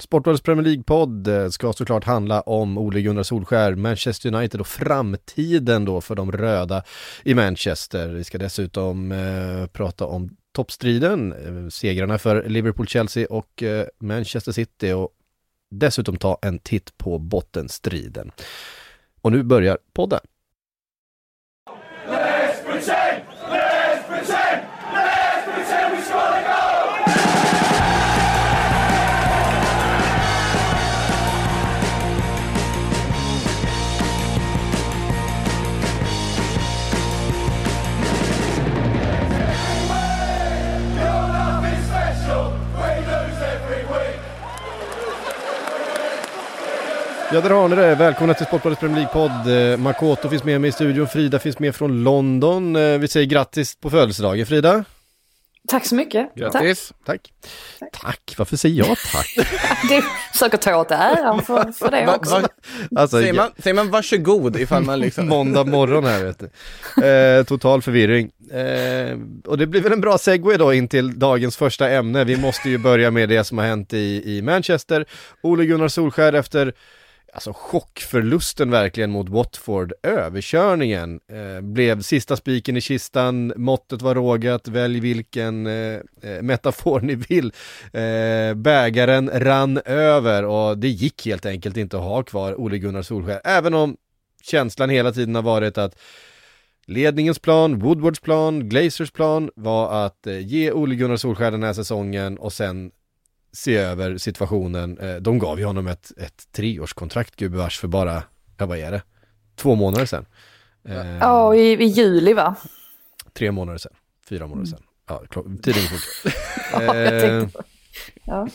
Sportbladets Premier League-podd eh, ska såklart handla om Ole Gunnar Solskär, Manchester United och framtiden då för de röda i Manchester. Vi ska dessutom eh, prata om toppstriden, eh, segrarna för Liverpool, Chelsea och eh, Manchester City och dessutom ta en titt på bottenstriden. Och nu börjar podden. Ja, där har ni det. Välkomna till Sportbladets Premier League-podd. Eh, Makoto finns med mig i studion, Frida finns med från London. Eh, vi säger grattis på födelsedagen, Frida. Tack så mycket. Grattis. Tack. Tack. tack. Varför säger jag tack? du försöker ta åt dig för, för det också. Va, va, alltså, säger, man, säger man varsågod ifall man liksom... Måndag morgon här vet du. Eh, total förvirring. Eh, och det blir väl en bra segway då in till dagens första ämne. Vi måste ju börja med det som har hänt i, i Manchester. Ole Gunnar Solskär efter alltså chockförlusten verkligen mot Watford, överkörningen, eh, blev sista spiken i kistan, måttet var rågat, välj vilken eh, eh, metafor ni vill. Eh, bägaren rann över och det gick helt enkelt inte att ha kvar Ole Gunnar Solskjaer, även om känslan hela tiden har varit att Ledningens plan, Woodwards plan, Glazers plan var att eh, ge Ole Gunnar Solskjaer den här säsongen och sen se över situationen. Eh, de gav ju honom ett, ett treårskontrakt gubevars för bara, ja vad är det, två månader sedan. Eh, ja, i, i juli va? Tre månader sedan, fyra månader sedan. Ja, tiden går ja, jag tänkte Ja.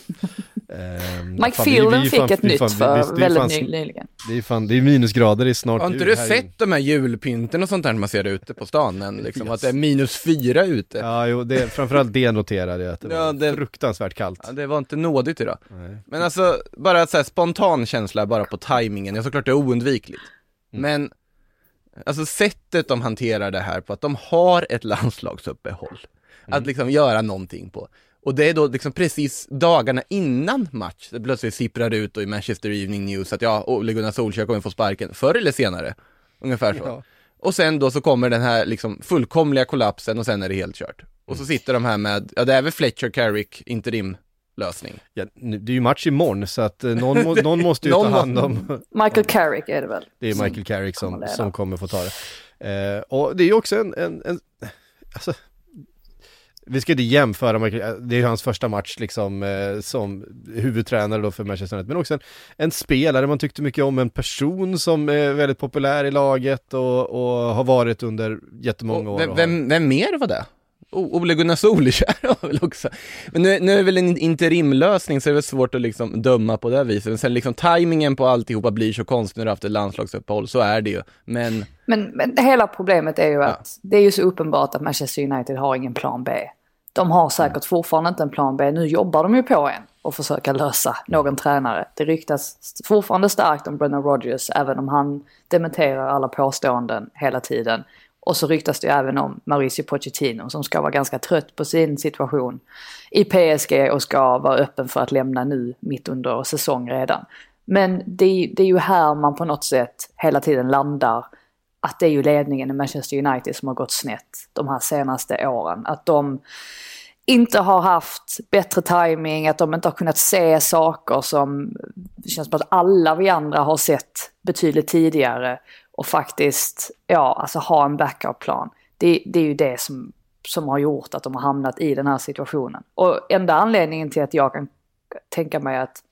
Um, Mike Fielden fick fan, ett nytt fan, för väldigt fan, nyligen. Det är, fan, det är minusgrader, det är snart Har inte du sett de här julpynten och sånt där man ser ute på stan än? Liksom, yes. Att det är minus fyra ute. Ja, jo, det, framförallt det noterade jag, att det ja, var det, fruktansvärt kallt. Ja, det var inte nådigt idag. Nej. Men alltså, bara så här, spontan känsla bara på tajmingen, ja såklart det är oundvikligt. Mm. Men, alltså sättet de hanterar det här på, att de har ett landslagsuppehåll. Mm. Att liksom göra någonting på. Och det är då liksom precis dagarna innan match, det plötsligt sipprar ut och i Manchester Evening News att ja, Ole Gunnar Solskjaer kommer få sparken, förr eller senare. Ungefär så. Ja. Och sen då så kommer den här liksom fullkomliga kollapsen och sen är det helt kört. Och så mm. sitter de här med, ja det är väl Fletcher Carrick interim lösning. Ja, det är ju match imorgon så att eh, någon, må, någon måste ju ta hand om... Michael Carrick är det väl? Det är Michael Carrick som, som, som kommer få ta det. Eh, och det är ju också en, en, en alltså, vi ska inte jämföra, det är ju hans första match liksom eh, som huvudtränare då för Manchester United, men också en, en, spelare man tyckte mycket om, en person som är väldigt populär i laget och, och har varit under jättemånga år. Vem, vem, vem mer var det? Ole Gunnar Solskjaer väl också. Men nu, nu är det väl en interimlösning så är det väl svårt att liksom döma på det viset. Men sen liksom tajmingen på alltihopa blir så konstig när du har haft ett landslagsuppehåll, så är det ju. Men... Men, men hela problemet är ju att ja. det är ju så uppenbart att Manchester United har ingen plan B. De har säkert fortfarande inte en plan B. Nu jobbar de ju på en och försöka lösa någon tränare. Det ryktas fortfarande starkt om Brennan Rodgers även om han dementerar alla påståenden hela tiden. Och så ryktas det även om Mauricio Pochettino som ska vara ganska trött på sin situation i PSG och ska vara öppen för att lämna nu mitt under säsong redan. Men det, det är ju här man på något sätt hela tiden landar att det är ju ledningen i Manchester United som har gått snett de här senaste åren. Att de inte har haft bättre timing, att de inte har kunnat se saker som det känns som att alla vi andra har sett betydligt tidigare och faktiskt ja, alltså ha en backup-plan. Det, det är ju det som, som har gjort att de har hamnat i den här situationen. Och enda anledningen till att jag kan tänka mig att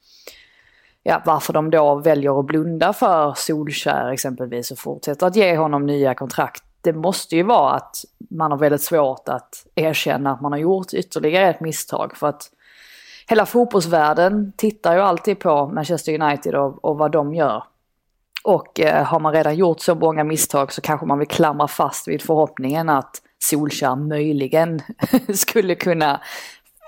ja, varför de då väljer att blunda för Solskär exempelvis och fortsätter att ge honom nya kontrakt. Det måste ju vara att man har väldigt svårt att erkänna att man har gjort ytterligare ett misstag. För att hela fotbollsvärlden tittar ju alltid på Manchester United och, och vad de gör. Och eh, har man redan gjort så många misstag så kanske man vill klamra fast vid förhoppningen att Solskär möjligen skulle kunna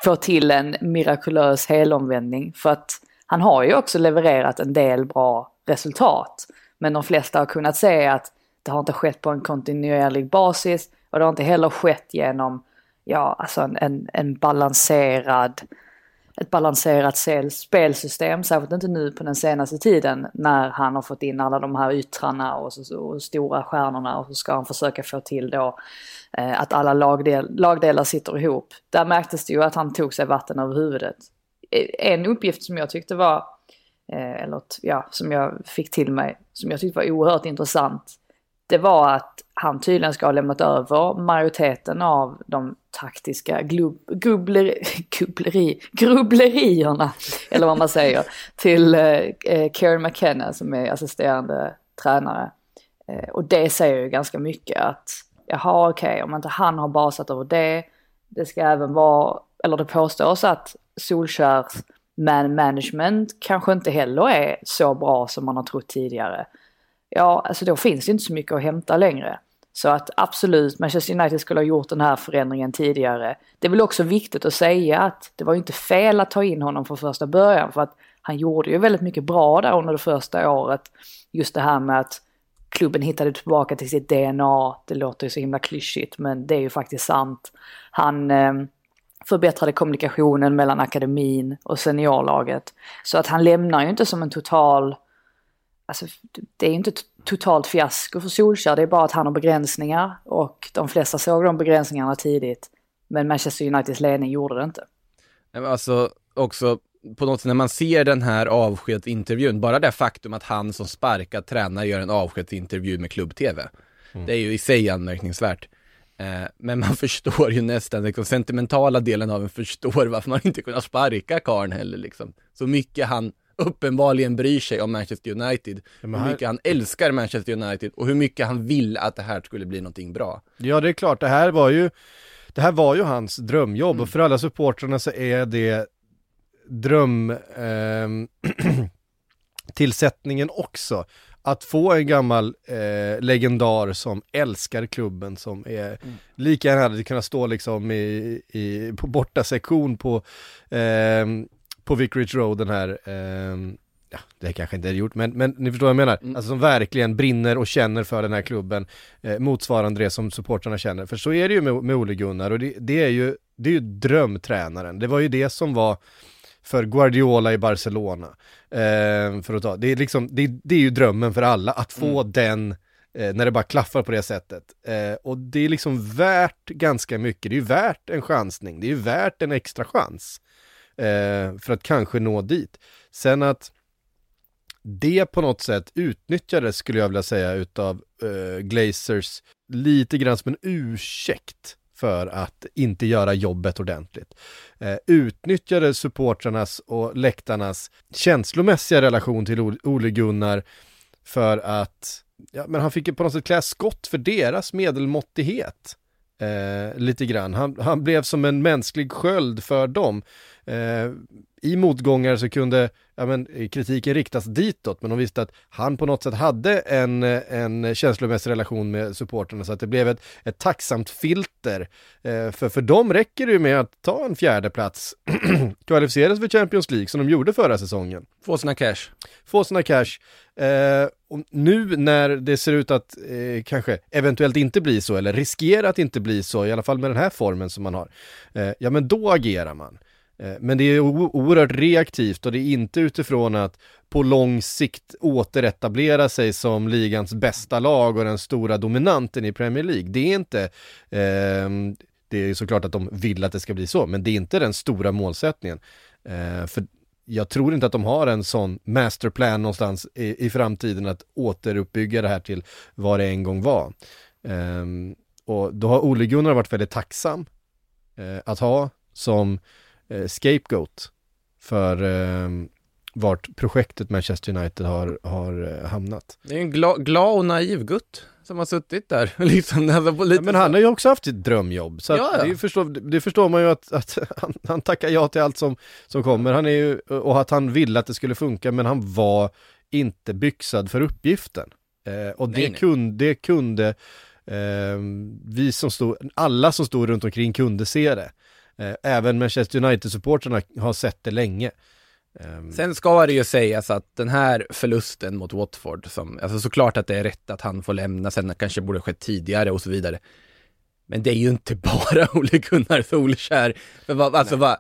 få till en mirakulös helomvändning. För att han har ju också levererat en del bra resultat. Men de flesta har kunnat se att det har inte skett på en kontinuerlig basis och det har inte heller skett genom ja, alltså en, en, en balanserad ett balanserat spelsystem, särskilt inte nu på den senaste tiden när han har fått in alla de här yttrarna och, så, och stora stjärnorna och så ska han försöka få till då eh, att alla lagdel, lagdelar sitter ihop. Där märktes det ju att han tog sig vatten över huvudet. Eh, en uppgift som jag tyckte var, eh, eller ja, som jag fick till mig, som jag tyckte var oerhört intressant, det var att han tydligen ska ha lämnat över majoriteten av de taktiska glub, grubbleri, grubbleri, grubblerierna, eller vad man säger, till eh, eh Karen McKenna som är assisterande tränare. Eh, och det säger ju ganska mycket att, jaha okej, okay, om inte han har basat över det, det ska även vara, eller det påstås att Solskärs man management kanske inte heller är så bra som man har trott tidigare. Ja, alltså då finns det inte så mycket att hämta längre. Så att absolut, Manchester United skulle ha gjort den här förändringen tidigare. Det är väl också viktigt att säga att det var ju inte fel att ta in honom från första början för att han gjorde ju väldigt mycket bra där under det första året. Just det här med att klubben hittade tillbaka till sitt DNA. Det låter ju så himla klyschigt men det är ju faktiskt sant. Han eh, förbättrade kommunikationen mellan akademin och seniorlaget. Så att han lämnar ju inte som en total Alltså, det är inte ett totalt fiasko för Solskjaer, det är bara att han har begränsningar och de flesta såg de begränsningarna tidigt. Men Manchester Uniteds ledning gjorde det inte. Alltså också på något sätt när man ser den här avskedsintervjun, bara det faktum att han som sparkad tränare gör en avskedsintervju med klubb-tv. Mm. Det är ju i sig anmärkningsvärt. Eh, men man förstår ju nästan, liksom, sentimentala delen av en förstår varför man inte kunnat sparka karn heller liksom. Så mycket han uppenbarligen bryr sig om Manchester United. Ja, hur mycket han älskar Manchester United och hur mycket han vill att det här skulle bli någonting bra. Ja, det är klart, det här var ju, det här var ju hans drömjobb mm. och för alla supportrarna så är det dröm eh, tillsättningen också. Att få en gammal eh, legendar som älskar klubben, som är mm. lika gärna hade kunnat stå liksom i, i, på borta sektion på eh, på Vicarage Road den här, eh, ja det kanske inte är gjort, men, men ni förstår vad jag menar. Mm. Alltså som verkligen brinner och känner för den här klubben, eh, motsvarande det som supportrarna känner. För så är det ju med, med Ole Gunnar och det, det, är ju, det är ju drömtränaren. Det var ju det som var för Guardiola i Barcelona. Eh, för att ta, det är liksom, det, det, är ju drömmen för alla, att få mm. den eh, när det bara klaffar på det sättet. Eh, och det är liksom värt ganska mycket, det är ju värt en chansning, det är ju värt en extra chans eh, för att kanske nå dit. Sen att det på något sätt utnyttjades skulle jag vilja säga utav eh, Glazers lite grann som en ursäkt för att inte göra jobbet ordentligt. Eh, utnyttjade supportrarnas och läktarnas känslomässiga relation till Ole Gunnar för att, ja men han fick ju på något sätt klä skott för deras medelmåttighet. Eh, lite grann. Han, han blev som en mänsklig sköld för dem. Eh, I motgångar så kunde ja, men, kritiken riktas ditåt, men de visste att han på något sätt hade en, en känslomässig relation med supporterna så att det blev ett, ett tacksamt filter. Eh, för för dem räcker det ju med att ta en fjärde plats kvalificeras för Champions League som de gjorde förra säsongen. Få sina cash. Få sina cash. Eh, och nu när det ser ut att eh, kanske eventuellt inte bli så, eller riskera att inte bli så, i alla fall med den här formen som man har, eh, ja men då agerar man. Eh, men det är oerhört reaktivt och det är inte utifrån att på lång sikt återetablera sig som ligans bästa lag och den stora dominanten i Premier League. Det är inte, eh, det är såklart att de vill att det ska bli så, men det är inte den stora målsättningen. Eh, för jag tror inte att de har en sån masterplan någonstans i, i framtiden att återuppbygga det här till vad det en gång var. Eh, och då har Ole Gunnar varit väldigt tacksam eh, att ha som eh, scapegoat för eh, vart projektet Manchester United har, har eh, hamnat. Det är en glad, glad och naiv gutt som har suttit där. liksom, alltså lite... Men han har ju också haft ett drömjobb, så ja, ja. Det, förstår, det, förstår, man ju att, att han, han, tackar ja till allt som, som kommer. Han är ju, och att han ville att det skulle funka, men han var inte byxad för uppgiften. Eh, och nej, det, nej. Kunde, det kunde eh, vi som stod, alla som stod runt omkring kunde se det. Eh, även Manchester United-supportrarna har sett det länge. Ehm. Sen ska det ju sägas att den här förlusten mot Watford, som, alltså såklart att det är rätt att han får lämna, sen kanske borde skett tidigare och så vidare. Men det är ju inte bara Ole Gunnar Solskär. För vad, alltså vad,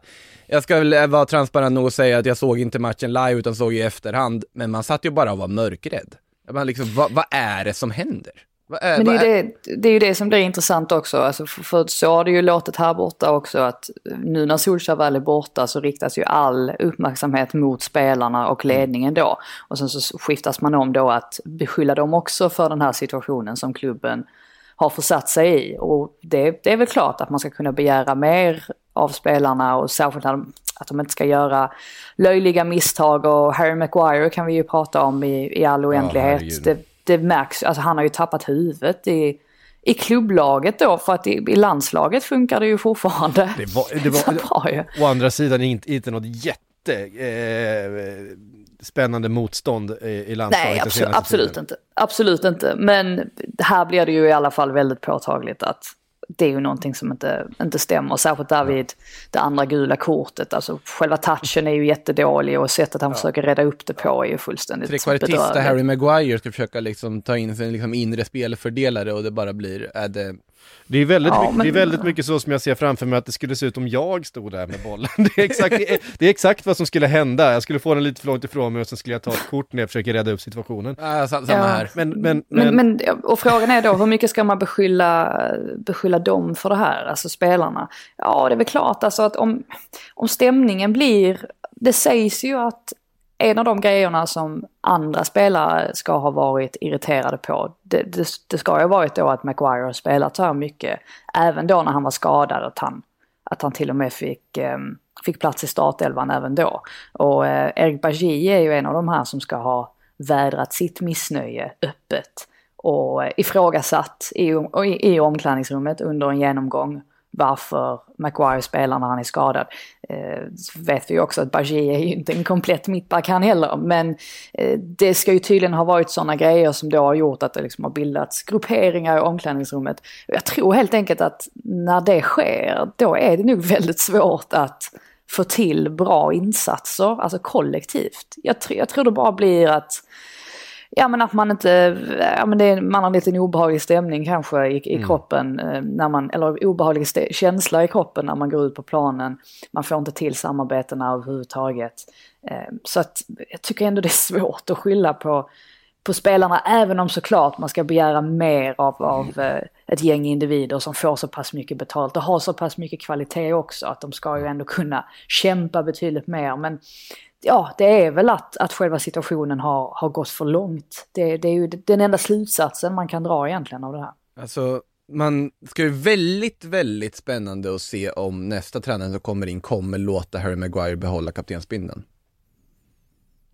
jag ska väl vara transparent nog och säga att jag såg inte matchen live utan såg i efterhand, men man satt ju bara och var mörkrädd. Man liksom, vad, vad är det som händer? Men det är, det, det är ju det som blir intressant också, alltså för, för så har det ju låtit här borta också att nu när Solskjaer väl är borta så riktas ju all uppmärksamhet mot spelarna och mm. ledningen då. Och sen så skiftas man om då att beskylla dem också för den här situationen som klubben har försatt sig i. Och det, det är väl klart att man ska kunna begära mer av spelarna och särskilt att de inte ska göra löjliga misstag och Harry Maguire kan vi ju prata om i, i all oändlighet. Ja, det, märks, alltså han har ju tappat huvudet i, i klubblaget då för att i, i landslaget funkar det ju fortfarande. Det var, det var, bra ju. Å andra sidan inte, inte något jätte eh, spännande motstånd i, i landslaget. Nej, absolut, absolut inte. Absolut inte. Men här blir det ju i alla fall väldigt påtagligt att det är ju någonting som inte, inte stämmer. Särskilt där vid det andra gula kortet. Alltså själva touchen är ju jättedålig och sättet han ja. försöker rädda upp det på är ju fullständigt Trekvartista Harry Maguire ska försöka liksom ta in sin liksom inre spelfördelare och det bara blir, är det det är, väldigt, ja, mycket, men... det är väldigt mycket så som jag ser framför mig att det skulle se ut om jag stod där med bollen. Det är, exakt, det är, det är exakt vad som skulle hända. Jag skulle få den lite för långt ifrån mig och sen skulle jag ta ett kort när jag försöker rädda upp situationen. Ja, samma här. Men, men, men... men, och frågan är då, hur mycket ska man beskylla, beskylla dem för det här, alltså spelarna? Ja, det är väl klart alltså att om, om stämningen blir, det sägs ju att en av de grejerna som andra spelare ska ha varit irriterade på, det, det, det ska ju ha varit då att Maguire har spelat så här mycket. Även då när han var skadad, att han, att han till och med fick, eh, fick plats i startelvan även då. Och eh, Eric Bajie är ju en av de här som ska ha vädrat sitt missnöje öppet och eh, ifrågasatt i, i, i omklädningsrummet under en genomgång varför Maguire spelar när han är skadad. Eh, vet vi också att Bajie är ju inte en komplett mittback han heller, men eh, det ska ju tydligen ha varit sådana grejer som då har gjort att det liksom har bildats grupperingar i omklädningsrummet. Jag tror helt enkelt att när det sker, då är det nog väldigt svårt att få till bra insatser, alltså kollektivt. Jag, jag tror det bara blir att Ja men att man inte, ja men det man har en liten obehaglig stämning kanske i, i mm. kroppen, eh, när man, eller obehaglig känsla i kroppen när man går ut på planen. Man får inte till samarbetena överhuvudtaget. Eh, så att jag tycker ändå det är svårt att skylla på, på spelarna, även om såklart man ska begära mer av, av mm ett gäng individer som får så pass mycket betalt och har så pass mycket kvalitet också, att de ska ju ändå kunna kämpa betydligt mer. Men ja, det är väl att, att själva situationen har, har gått för långt. Det, det är ju den enda slutsatsen man kan dra egentligen av det här. Alltså, man ska ju väldigt, väldigt spännande att se om nästa tränare som kommer in kommer låta Harry Maguire behålla kaptensbindeln.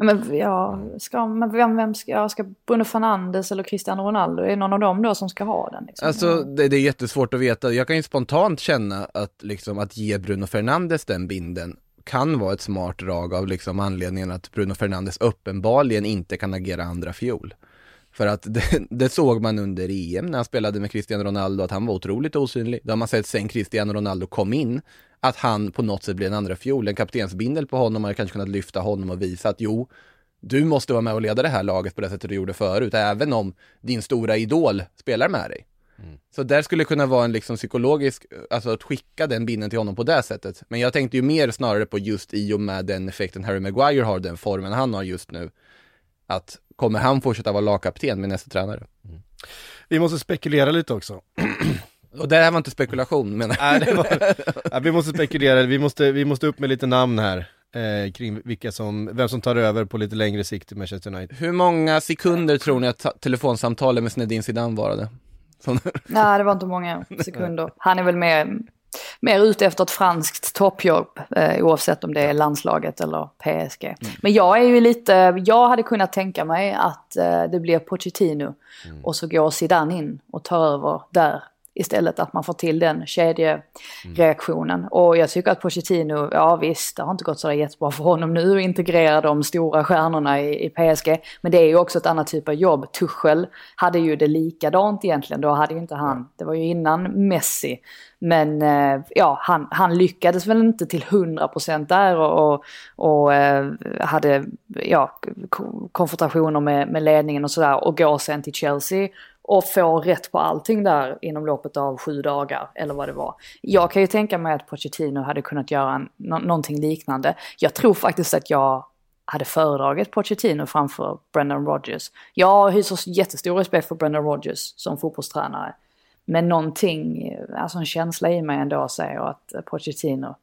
Men ja, ska, men vem, vem ska, ska Bruno Fernandes eller Cristiano Ronaldo, är det någon av dem då som ska ha den? Liksom? Alltså det, det, är jättesvårt att veta, jag kan ju spontant känna att liksom att ge Bruno Fernandes den binden kan vara ett smart drag av liksom anledningen att Bruno Fernandes uppenbarligen inte kan agera andra fiol. För att det, det, såg man under EM när han spelade med Cristiano Ronaldo att han var otroligt osynlig. Det har man sett sen Cristiano Ronaldo kom in att han på något sätt blir en andra fiol. En kaptensbindel på honom har kanske kunnat lyfta honom och visa att jo, du måste vara med och leda det här laget på det sättet du gjorde förut, även om din stora idol spelar med dig. Mm. Så där skulle det kunna vara en liksom psykologisk, alltså att skicka den binden till honom på det sättet. Men jag tänkte ju mer snarare på just i och med den effekten Harry Maguire har, den formen han har just nu. Att kommer han fortsätta vara lagkapten med nästa tränare? Mm. Vi måste spekulera lite också. Och det här var inte spekulation menar jag. Nej, var, ja, vi måste spekulera, vi måste, vi måste upp med lite namn här. Eh, kring vilka som, vem som tar över på lite längre sikt i Manchester United. Hur många sekunder tror ni att telefonsamtalet med Zinedine Zidane varade? Nej, det var inte många sekunder. Han är väl mer, mer ute efter ett franskt toppjobb, eh, oavsett om det är landslaget eller PSG. Mm. Men jag är ju lite, jag hade kunnat tänka mig att eh, det blir Pochettino mm. och så går Zidane in och tar över där istället att man får till den kedjereaktionen. Mm. Och jag tycker att Pochettino, ja visst, det har inte gått så jättebra för honom nu att integrera de stora stjärnorna i, i, PSG. Men det är ju också ett annat typ av jobb. Tuchel hade ju det likadant egentligen, då hade ju inte han, det var ju innan Messi. Men eh, ja, han, han lyckades väl inte till 100% där och, och, och eh, hade ja, konfrontationer med, med ledningen och sådär och går sen till Chelsea och få rätt på allting där inom loppet av sju dagar eller vad det var. Jag kan ju tänka mig att Pochettino hade kunnat göra en, no någonting liknande. Jag tror faktiskt att jag hade föredragit Pochettino framför Brendan Rodgers. Jag hyser jättestor respekt för Brendan Rodgers som fotbollstränare. Men någonting, alltså en känsla i mig ändå säger att Pochettino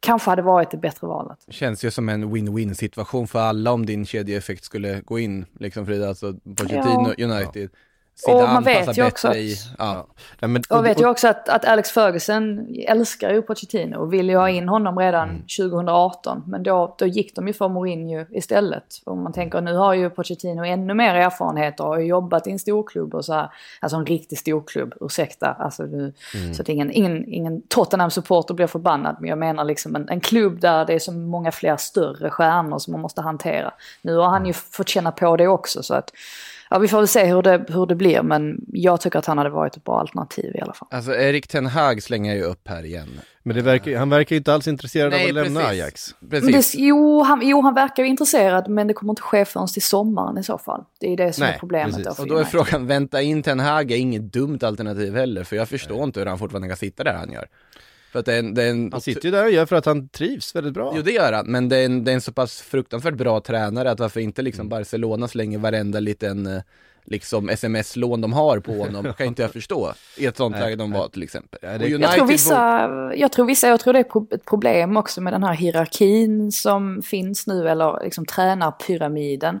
kanske hade varit det bättre valet. Känns ju som en win-win situation för alla om din kedjeeffekt skulle gå in, liksom Frida, alltså Pochettino, ja. United. Ja och man vet ju också att, i, ja. Ja, men, och, och vet ju också att, att Alex Ferguson älskar ju Pochettino och ville ju ha in honom redan mm. 2018. Men då, då gick de ju för Mourinho istället. Om man tänker nu har ju Pochettino ännu mer erfarenhet och har jobbat i en storklubb och så här. Alltså en riktig storklubb, ursäkta. Alltså, nu, mm. Så att ingen, ingen, ingen Tottenham-supporter blir förbannad. Men jag menar liksom en, en klubb där det är så många fler större stjärnor som man måste hantera. Nu har han ju fått känna på det också så att Ja, vi får väl se hur det, hur det blir, men jag tycker att han hade varit ett bra alternativ i alla fall. Alltså Erik Ten Hag slänger ju upp här igen. Men det verkar, han verkar ju inte alls intresserad Nej, av att precis. lämna Ajax. Precis. Det, jo, han, jo, han verkar ju intresserad, men det kommer inte ske förrän till sommaren i så fall. Det är det som Nej, är problemet. Då och då är frågan, vänta in Ten Hag är inget dumt alternativ heller, för jag förstår Nej. inte hur han fortfarande kan sitta där han gör. För att det är en, det är en... Han sitter ju där och gör för att han trivs väldigt bra. Jo det gör han, men det är en, det är en så pass fruktansvärt bra tränare att varför inte liksom mm. Barcelona slänger varenda liten eh, liksom sms-lån de har på honom, kan inte jag förstå. I ett sånt läge de var till exempel. Ja, det... jag, tror vissa, jag tror vissa, jag tror det är ett problem också med den här hierarkin som finns nu, eller liksom tränarpyramiden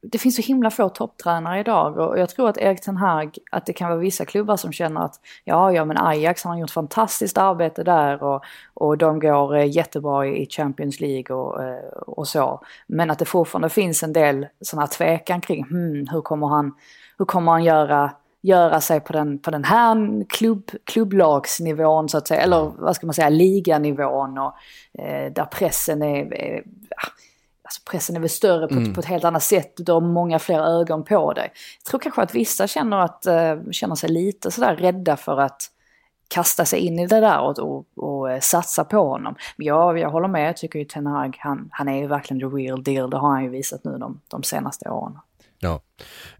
det finns så himla få topptränare idag och jag tror att Erik Ten Hag, att det kan vara vissa klubbar som känner att ja, ja men Ajax har gjort fantastiskt arbete där och, och de går eh, jättebra i Champions League och, eh, och så. Men att det fortfarande finns en del sådana här tvekan kring hmm, hur kommer han, hur kommer han göra göra sig på den, på den här klubb, klubblagsnivån så att säga, eller vad ska man säga, liganivån och eh, där pressen är, är alltså pressen är väl större på, mm. på ett helt annat sätt. Du har många fler ögon på dig. Jag tror kanske att vissa känner, att, uh, känner sig lite sådär rädda för att kasta sig in i det där och, och, och uh, satsa på honom. Men ja, jag håller med, jag tycker ju Ten Hag, han, han är ju verkligen the real deal. Det har han ju visat nu de, de senaste åren. Ja,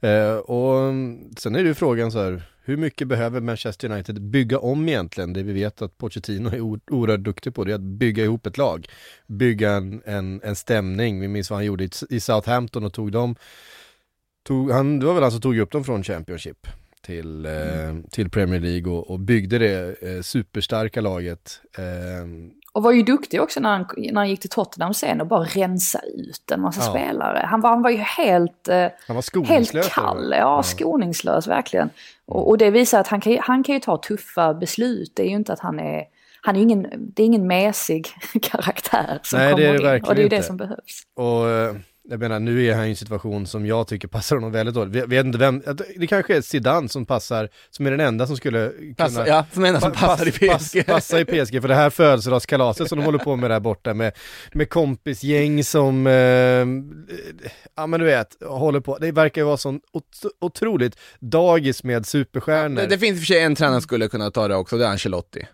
uh, och sen är det ju frågan så här, hur mycket behöver Manchester United bygga om egentligen? Det vi vet att Pochettino är oerhört duktig på det är att bygga ihop ett lag. Bygga en, en, en stämning. Vi minns vad han gjorde i, i Southampton och tog dem, tog, han, det var väl han som tog upp dem från Championship till, mm. eh, till Premier League och, och byggde det eh, superstarka laget. Eh, och var ju duktig också när han, när han gick till Tottenham sen och bara rensa ut en massa ja. spelare. Han var, han var ju helt, eh, han var helt kall, ja, ja. skoningslös verkligen. Och, och, det visar att han kan, han kan ju ta tuffa beslut. Det är ju inte att han är, han är ingen, det är ingen mesig karaktär som Nej, kommer det är det in. Och det är ju det som behövs. Och eh, jag menar, nu är han i en situation som jag tycker passar honom väldigt dåligt. Jag vet inte vem, det kanske är Zidane som passar, som är den enda som skulle kunna... Passa, ja, som enda som passar pass, i PSG. Pass, passa i PSG, för det här födelsedagskalaset som de håller på med där borta med, med kompisgäng som, eh, ja men du vet, håller på. Det verkar ju vara sån otroligt dagis med superstjärnor. Ja, det, det finns i och för sig en tränare som skulle kunna ta det också, det är Ancelotti.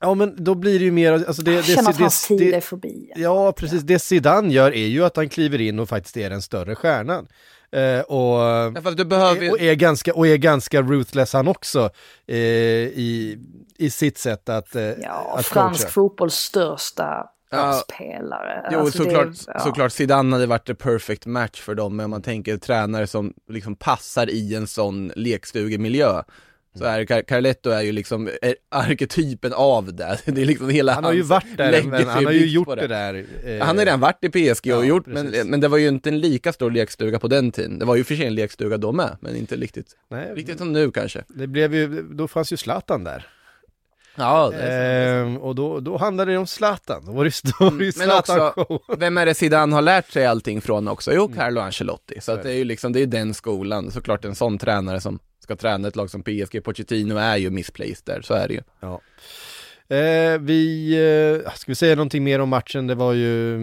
Ja men då blir det ju mer, alltså det... Jag det, känner att hans tid är förbi. Ja precis, det Zidane gör är ju att han kliver in och faktiskt är den större stjärnan. Eh, och, ja, behöver... och, är ganska, och är ganska ruthless han också eh, i, i sitt sätt att, eh, ja, att fransk coacha. fotbolls största ja. spelare. Jo, alltså såklart, det, ja. såklart Zidane hade varit the perfect match för dem, men om man tänker tränare som liksom passar i en sån lekstugemiljö. Så är Car Carletto är ju liksom är arketypen av det. Det är liksom hela Han har ju varit där, men han har ju gjort det. det. där. Eh... Han har redan varit i PSG och ja, gjort, men, men det var ju inte en lika stor lekstuga på den tiden. Det var ju för sig en lekstuga då med, men inte riktigt, Nej, riktigt som nu kanske. Det blev ju, då fanns ju Zlatan där. Ja, ehm, och då, då handlade det om Zlatan, då var det, då var det Men också, vem är det Zidane har lärt sig allting från också? Jo, mm. Carlo Ancelotti. Så att det är ju liksom, det är den skolan, såklart en sån tränare som ska träna ett lag som PSG, Pochettino är ju misplaced där, så är det ju. Ja. Eh, vi, eh, ska vi säga någonting mer om matchen? Det var ju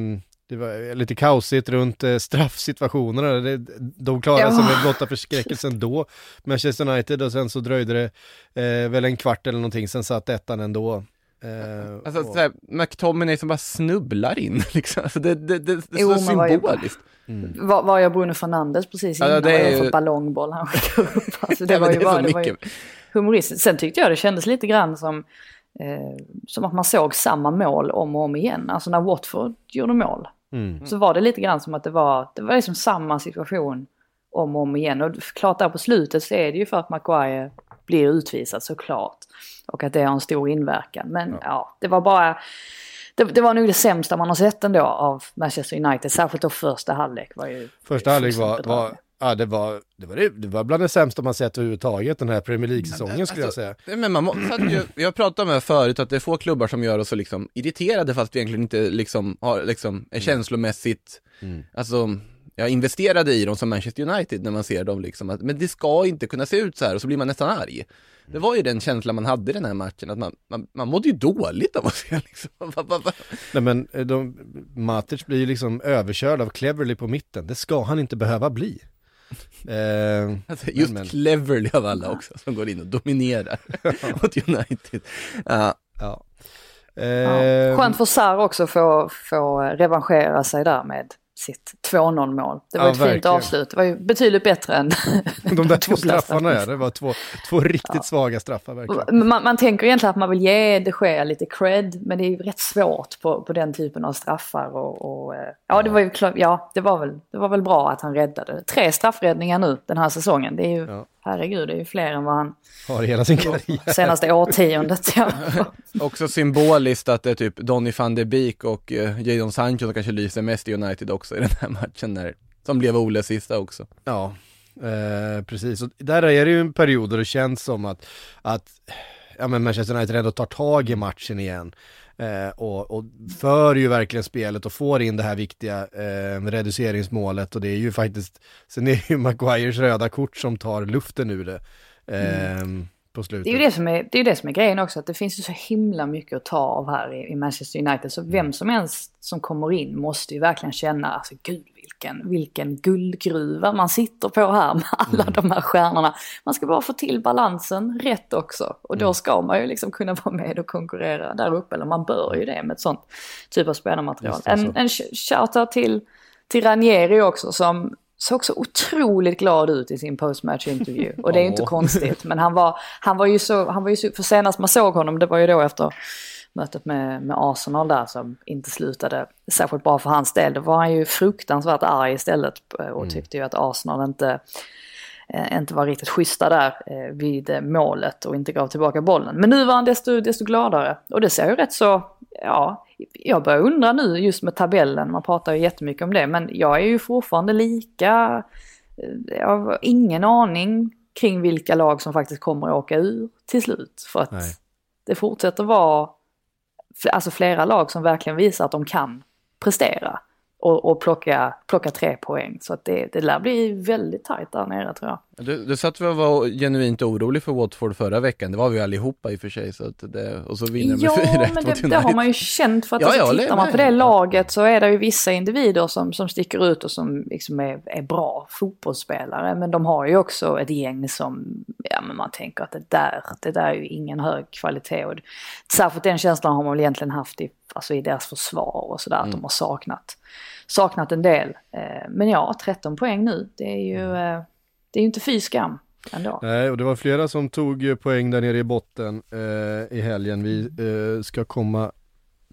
det var lite kaosigt runt eh, straffsituationerna. de klarade ja. sig med blotta förskräckelsen då, Manchester United, och sen så dröjde det eh, väl en kvart eller någonting, sen satt ettan ändå. Eh, Alltså och- såhär, McTominay som bara snubblar in liksom. Alltså, det, det, det, det är Jo, så men vad är- symboliskt. Var, var jag Bruno Fernandes precis innan? det Det är ju- för ballongboll han skickade upp. Alltså, det Ja, var ju bara, det var ju humoristiskt. Sen tyckte jag det kändes lite grann som, eh, som att man såg samma mål om och om igen. Alltså när Watford gjorde mål. Mm. Så var det lite grann som att det var, det var liksom samma situation om och om igen. Och klart där på slutet så är det ju för att Maguire blir utvisad såklart. Och att det har en stor inverkan. Men ja, det var bara... Det, det var nog det sämsta man har sett ändå av Manchester United. Särskilt då första halvlek var ju... Första halvlek var, var, ja, det var, det var, det, var bland det sämsta man sett överhuvudtaget den här Premier League-säsongen skulle jag Alltså, säga. Nej, Men man må, så att ju, jag pratade med förut att det är få klubbar som gör oss så liksom irriterade fast vi egentligen inte liksom har, liksom, är känslomässigt, Mm. alltså, jag investerade i dem som Manchester United när man ser dem liksom, att, men det ska inte kunna se ut så här och så blir man nästan arg. Det var ju den känslan man hade i den här matchen, att man, man, man mådde ju dåligt av att se liksom. Nej men eh, de, Matic blir ju liksom överkörd av Cleverly på mitten, det ska han inte behöva bli. Eh, Alltså, just men- Cleverly av alla också, som går in och dominerar mot United. Ja, ja. Ja. Eh, Skönt för Sarr också att få, få revanschera sig där med sitt 2-0 mål. Det var Ja, ett fint verkligen. avslut. Det var ju betydligt bättre än De där två straffarna ja, det var två, två riktigt svaga straffar verkligen. Man, man tänker egentligen att man vill ge de Gea lite cred, men det är ju rätt svårt på, på den typen av straffar. Och, och, eh, ja, det var ju klart, ja, det var, väl, det var väl bra att han räddade. Tre straffräddningar nu den här säsongen. Det är ju, Ja. Herregud, det är ju fler än vad han Har hela sin karriär. senaste årtiondet. Ja. Också symboliskt att det är typ Donny van de Beek och uh, Jadon Sancho som kanske lyser mest i United också i den här matchen när, som blev Oles sista också. Ja, eh, precis. Och där är det ju en period då det känns som att, att ja, men Manchester United ändå tar tag i matchen igen. Eh, och, och för ju verkligen spelet och får in det här viktiga eh, reduceringsmålet och det är ju faktiskt, sen är det ju Maguires röda kort som tar luften ur det eh, på slutet. Det är ju det som är, det är, det som är grejen också, att det finns ju så himla mycket att ta av här i, i Manchester United. Så vem som helst som kommer in måste ju verkligen känna, alltså gud vilken, vilken guldgruva man sitter på här med alla de här stjärnorna. Man ska bara få till balansen rätt också. Och då ska man ju liksom kunna vara med och konkurrera där uppe, eller man bör ju det med ett sånt typ av så. En, en sh- shoutout till, till Ranieri också som såg så otroligt glad ut i sin postmatch-intervju. Och det är ju inte konstigt. Men han var, han var ju så, han var ju så, för senast man såg honom, det var ju då efter mötet med, med Arsenal där som inte slutade särskilt bra för hans del. Då var han ju fruktansvärt arg istället eh, och tyckte ju att Arsenal inte, eh, inte var riktigt schyssta där eh, vid målet och inte gav tillbaka bollen. Men nu var han desto, desto gladare. Och det ser ju rätt så, ja, jag börjar undra nu just med tabellen, man pratar ju jättemycket om det, men jag är ju fortfarande lika, jag har ingen aning kring vilka lag som faktiskt kommer att åka ur till slut. För att Nej. det fortsätter vara alltså flera lag som verkligen visar att de kan prestera och, och plocka, plocka tre poäng. Så att det, det lär bli väldigt tajt där nere tror jag. Du, du satt vi och var genuint orolig för Watford förra veckan, det var vi allihopa i och för sig, så att det, och så vinner de Ja, med 4-1 men det, det har man ju känt för att Ja, alltså, håller tittar man på det laget så är det ju vissa individer som, som sticker ut och som liksom är, är bra fotbollsspelare. Men de har ju också ett gäng som, ja men man tänker att det där, det där är ju ingen hög kvalitet. Och särskilt den känslan har man väl egentligen haft i, alltså i deras försvar och sådär, att de har saknat, saknat en del. Eh, Men ja, 13 poäng nu, det är ju, eh, det är ju inte fy skam ändå. Nej, och det var flera som tog eh, poäng där nere i botten eh, i helgen. Vi eh, ska komma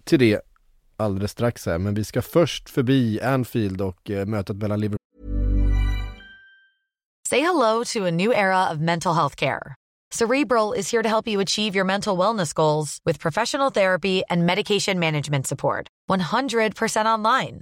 till det alldeles strax här, men vi ska först förbi Anfield och eh, mötet mellan Liverpool Say hello to a new era of mental health care. Cerebral is here to help you achieve your mental wellness goals with professional therapy and medication management support. 100% online.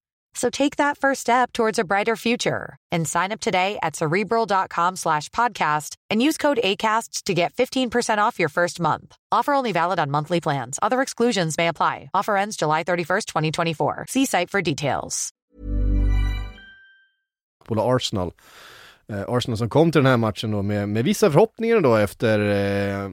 So take that first step towards a brighter future and sign up today at cerebral.com slash podcast and use code ACasts to get 15% off your first month. Offer only valid on monthly plans. Other exclusions may apply. Offer ends July 31st, 2024. See site for details. Arsenal. Eh, Arsenal som kom till den här matchen då med, med vissa förhoppningar då efter eh,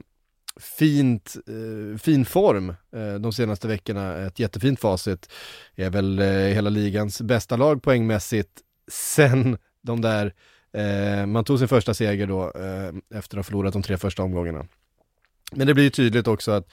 fint, eh, fin form eh, de senaste veckorna. Ett jättefint facit. Är väl eh, hela ligans bästa lag poängmässigt sen de där, eh, man tog sin första seger då eh, efter att ha förlorat de tre första omgångarna. Men det blir ju tydligt också att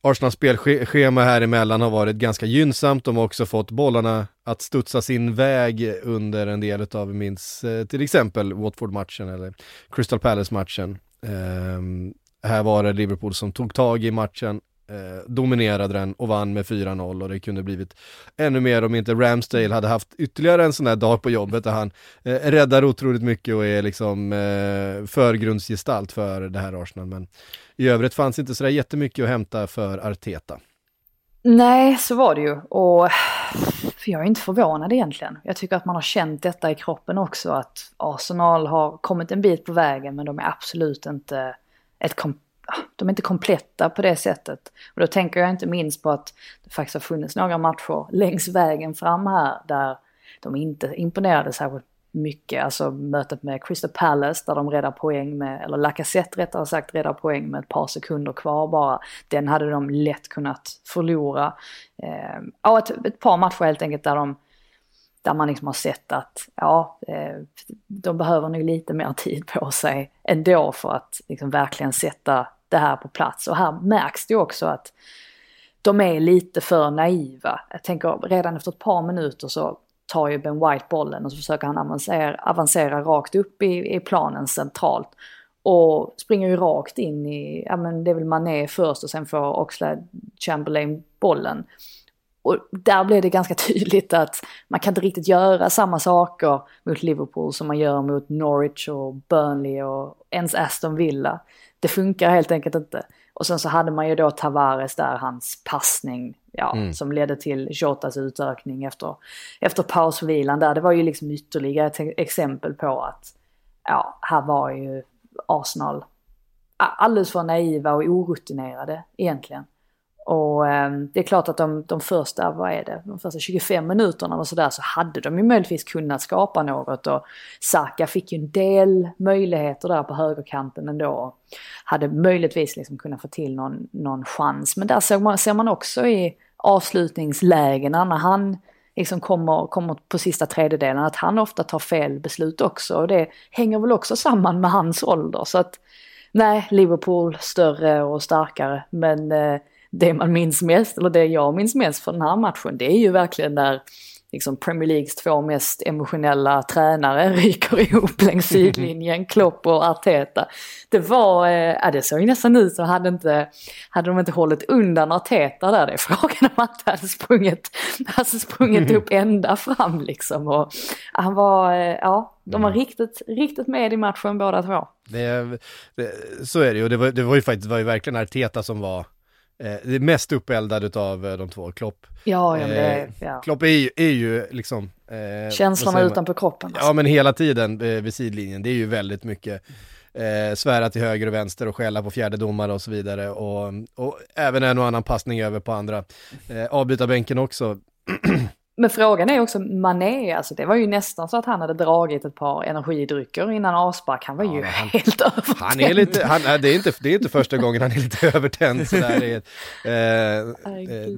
Arsenals spelschema här emellan har varit ganska gynnsamt. De har också fått bollarna att studsa sin väg under en del av, minst eh, till exempel Watford-matchen eller Crystal Palace-matchen. Um, här var det Liverpool som tog tag i matchen, eh, dominerade den och vann med 4-0 och det kunde blivit ännu mer om inte Ramsdale hade haft ytterligare en sån här dag på jobbet där han eh, räddar otroligt mycket och är liksom eh, förgrundsgestalt för det här Arsenal. Men i övrigt fanns inte sådär jättemycket att hämta för Arteta. Nej, så var det ju. Och jag är inte förvånad egentligen. Jag tycker att man har känt detta i kroppen också, att Arsenal har kommit en bit på vägen men de är absolut inte ett ah, de är inte kompletta på det sättet. Och då tänker jag inte minst på att det faktiskt har funnits några matcher längs vägen fram här där de inte imponerade särskilt mycket. Alltså mötet med Crystal Palace där de räddar poäng med, eller Lacazette rättare sagt räddar poäng med ett par sekunder kvar bara. Den hade de lätt kunnat förlora. Ehm, ja, ett, ett par matcher helt enkelt där de där man liksom har sett att ja, eh, de behöver nog lite mer tid på sig ändå för att liksom verkligen sätta det här på plats. Och här märks det också att de är lite för naiva. Jag tänker redan efter ett par minuter så tar ju Ben White bollen och så försöker han avancera, avancera rakt upp i, i planen centralt. Och springer ju rakt in i, ja men det är väl Mané först och sen får Oxlade Chamberlain bollen. Och där blev det ganska tydligt att man kan inte riktigt göra samma saker mot Liverpool som man gör mot Norwich och Burnley och ens Aston Villa. Det funkar helt enkelt inte. Och sen så hade man ju då Tavares där, hans passning, ja, mm. som ledde till Jotas utökning efter, efter pausvilan där. Det var ju liksom ytterligare ett exempel på att, ja, här var ju Arsenal alldeles för naiva och orutinerade egentligen. Och eh, det är klart att de, de första, vad är det, de första 25 minuterna och sådär så hade de ju möjligtvis kunnat skapa något och Saka fick ju en del möjligheter där på högerkanten ändå. Hade möjligtvis liksom kunnat få till någon, någon chans. Men där ser man, ser man också i avslutningslägena när han liksom kommer, kommer på sista tredjedelen att han ofta tar fel beslut också. Och det hänger väl också samman med hans ålder. Så att nej, Liverpool större och starkare men eh, det man minns mest, eller det jag minns mest från den här matchen, det är ju verkligen där liksom Premier Leagues två mest emotionella tränare ryker ihop längs sidlinjen, Klopp och Arteta. Det var, eh, ja det såg ju nästan ut så hade inte, hade de inte hållit undan Arteta där, det är frågan om att hade sprungit, hade sprungit upp ända fram liksom. Och han var, eh, ja, de var mm. riktigt, riktigt med i matchen båda två. Det, det, så är det ju, det var, det var ju faktiskt, var ju verkligen Arteta som var det mest uppeldad utav eh, de två, Klopp. Ja, ja, det, eh, ja. Klopp är ju, är ju liksom... Eh, Känslorna utanpå kroppen. Alltså. Ja, men hela tiden eh, vid sidlinjen, det är ju väldigt mycket eh, svära till höger och vänster och skälla på fjärde domare och så vidare. Och, och även en och annan passning över på andra. Eh, avbytarbänken också. Men frågan är också Mané, alltså det var ju nästan så att han hade dragit ett par energidrycker innan avspark. Han var ja, ju han, helt övertänd. Han är lite, han, det, är inte, det är inte första gången han är lite övertänd sådär. Eh, eh,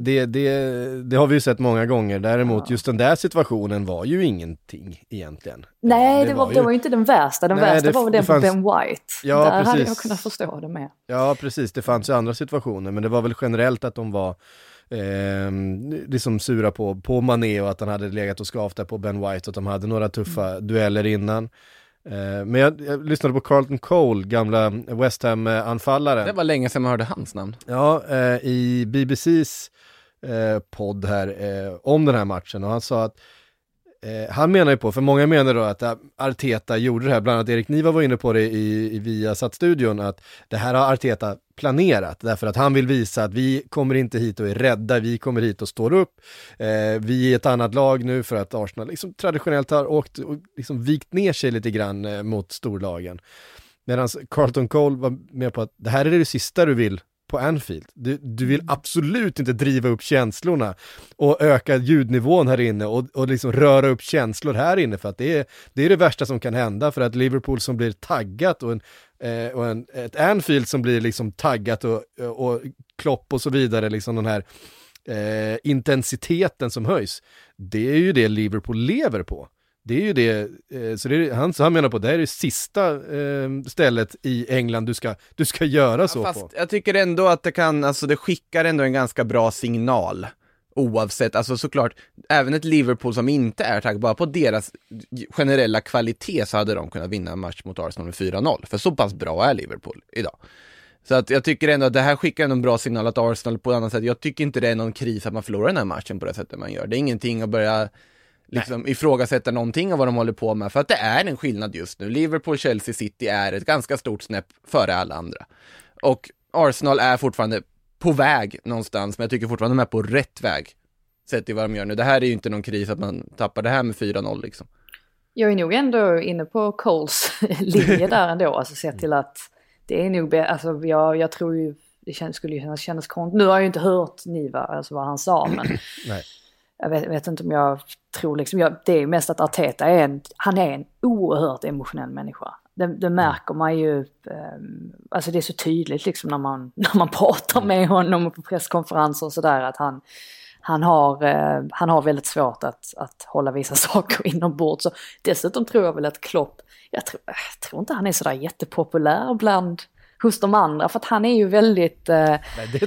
det, det, det har vi ju sett många gånger. Däremot ja. just den där situationen var ju ingenting egentligen. Nej, det, det var, var, ju... det var inte den värsta. Den nej, värsta var väl den fanns... Ben White. Ja, där precis. hade jag kunnat förstå det med. Ja, precis. Det fanns ju andra situationer, men det var väl generellt att de var eh, liksom sura på, på Mané och att han hade legat och skavt där på Ben White och att de hade några tuffa mm. dueller innan. Eh, men jag, jag, lyssnade på Carlton Cole, gamla West Ham-anfallaren. Det var länge sedan man hörde hans namn. Ja, eh, i BBCs eh, podd här eh, om den här matchen och han sa att Eh, han menar ju på, för många menar då att äh, Arteta gjorde det här, bland annat Erik Niva var inne på det i, i Viasat-studion, att det här har Arteta planerat, därför att han vill visa att vi kommer inte hit och är rädda, vi kommer hit och står upp. Eh, vi är ett annat lag nu för att Arsenal liksom traditionellt har åkt och liksom vikt ner sig lite grann eh, mot storlagen. Medan Carlton Cole var med på att det här är det sista du vill på Anfield. Du, du vill absolut inte driva upp känslorna och öka ljudnivån här inne och, och liksom röra upp känslor här inne för att det är, det är det värsta som kan hända för att Liverpool som blir taggat och, en, eh, och en, ett Anfield som blir liksom taggat och, och Klopp och så vidare, liksom den här eh, intensiteten som höjs. Det är ju det Liverpool lever på. Det är ju det, eh, så det är, han, han menar på det här är det sista eh, stället i England du ska, du ska göra så ja, fast på. jag tycker ändå att det kan, alltså det skickar ändå en ganska bra signal. Oavsett, alltså såklart, även ett Liverpool som inte är tack bara på deras generella kvalitet så hade de kunnat vinna en match mot Arsenal med 4-0. För så pass bra är Liverpool idag. Så att jag tycker ändå att det här skickar en bra signal att Arsenal på ett annat sätt, jag tycker inte det är någon kris att man förlorar den här matchen på det sättet man gör. Det är ingenting att börja liksom Nej. ifrågasätta någonting av vad de håller på med, för att det är en skillnad just nu. Liverpool, Chelsea, City är ett ganska stort snäpp före alla andra. Och Arsenal är fortfarande på väg någonstans, men jag tycker fortfarande de är på rätt väg. Sett i vad de gör nu. Det här är ju inte någon kris att man tappar det här med 4-0 liksom. Jag är nog ändå inne på Coles linje där ändå, alltså sett till att det är nog, alltså jag, jag tror ju, det känns, skulle ju kännas, kännas konstigt. Nu har jag ju inte hört Niva, alltså vad han sa, men Nej jag vet, vet, inte om jag tror liksom, jag, det är mest att Arteta är en, han är en oerhört emotionell människa. Det, det märker man ju, um, alltså det är så tydligt liksom när man, när man pratar med honom på presskonferenser och sådär att han, han har, uh, han har väldigt svårt att, att hålla vissa saker inombords. Så dessutom tror jag väl att Klopp, jag tror, jag tror inte han är sådär jättepopulär bland hos de andra. För att han är ju väldigt, eh, Nej,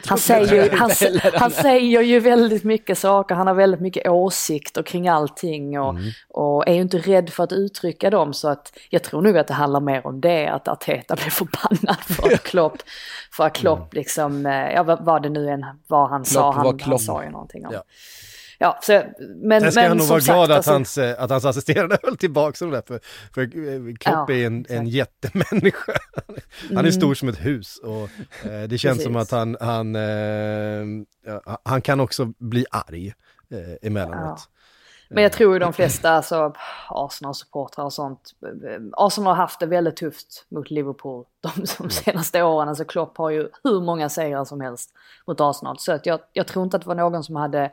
han, säger ju, han, han, säger ju väldigt mycket saker, han har väldigt mycket åsikter kring allting och, mm. och är ju inte rädd för att uttrycka dem. Så att jag tror nog att det handlar mer om det, att Arteta blev förbannad för att Klopp, för att Klopp mm. liksom, eh, ja vad det nu än var han Klopp sa, han, han sa ju någonting om. Ja. Ja, så, men, Sen ska men, han nog vara sagt, glad att, alltså, hans, eh, att hans assisterande höll tillbaka dem där, för, för eh, Klopp Ja, är en, en jättemänniska. Han är Mm. stor som ett hus och eh, det känns som att han, han, eh, ja, han kan också bli arg eh, emellanåt. Men jag tror ju de flesta, alltså Arsenal-supportrar och sånt, eh, Arsenal har haft det väldigt tufft mot Liverpool de, de senaste åren. Alltså Klopp har ju hur många segrar som helst mot Arsenal. Så att jag, jag tror inte att det var någon som hade,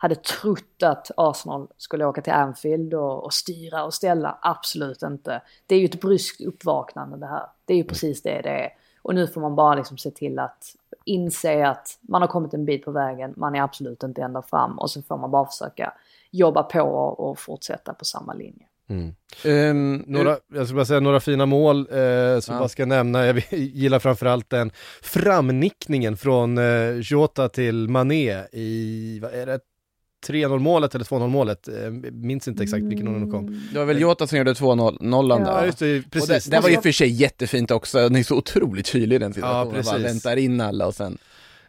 hade trott att Arsenal skulle åka till Anfield och, och styra och ställa. Absolut inte. Det är ju ett bryskt uppvaknande det här. Det är ju precis det det är. Och nu får man bara liksom se till att inse att man har kommit en bit på vägen, man är absolut inte ända fram och så får man bara försöka jobba på och, och fortsätta på samma linje. Um, Några, jag ska bara säga några fina mål eh, som Ja. jag ska nämna. Jag gillar framförallt den framnickningen från eh, Jota till Mané i, vad är det, 3-0 målet eller 2-0 målet? Eh, minns inte exakt vilken ordning de kom. det var väl Jota som gjorde 2-0 Ja. där. Ja, just det, precis. det, det var ju för sig jättefint också, den är så otroligt tydlig i den Ja, situationen. precis. bara väntar in alla och sen...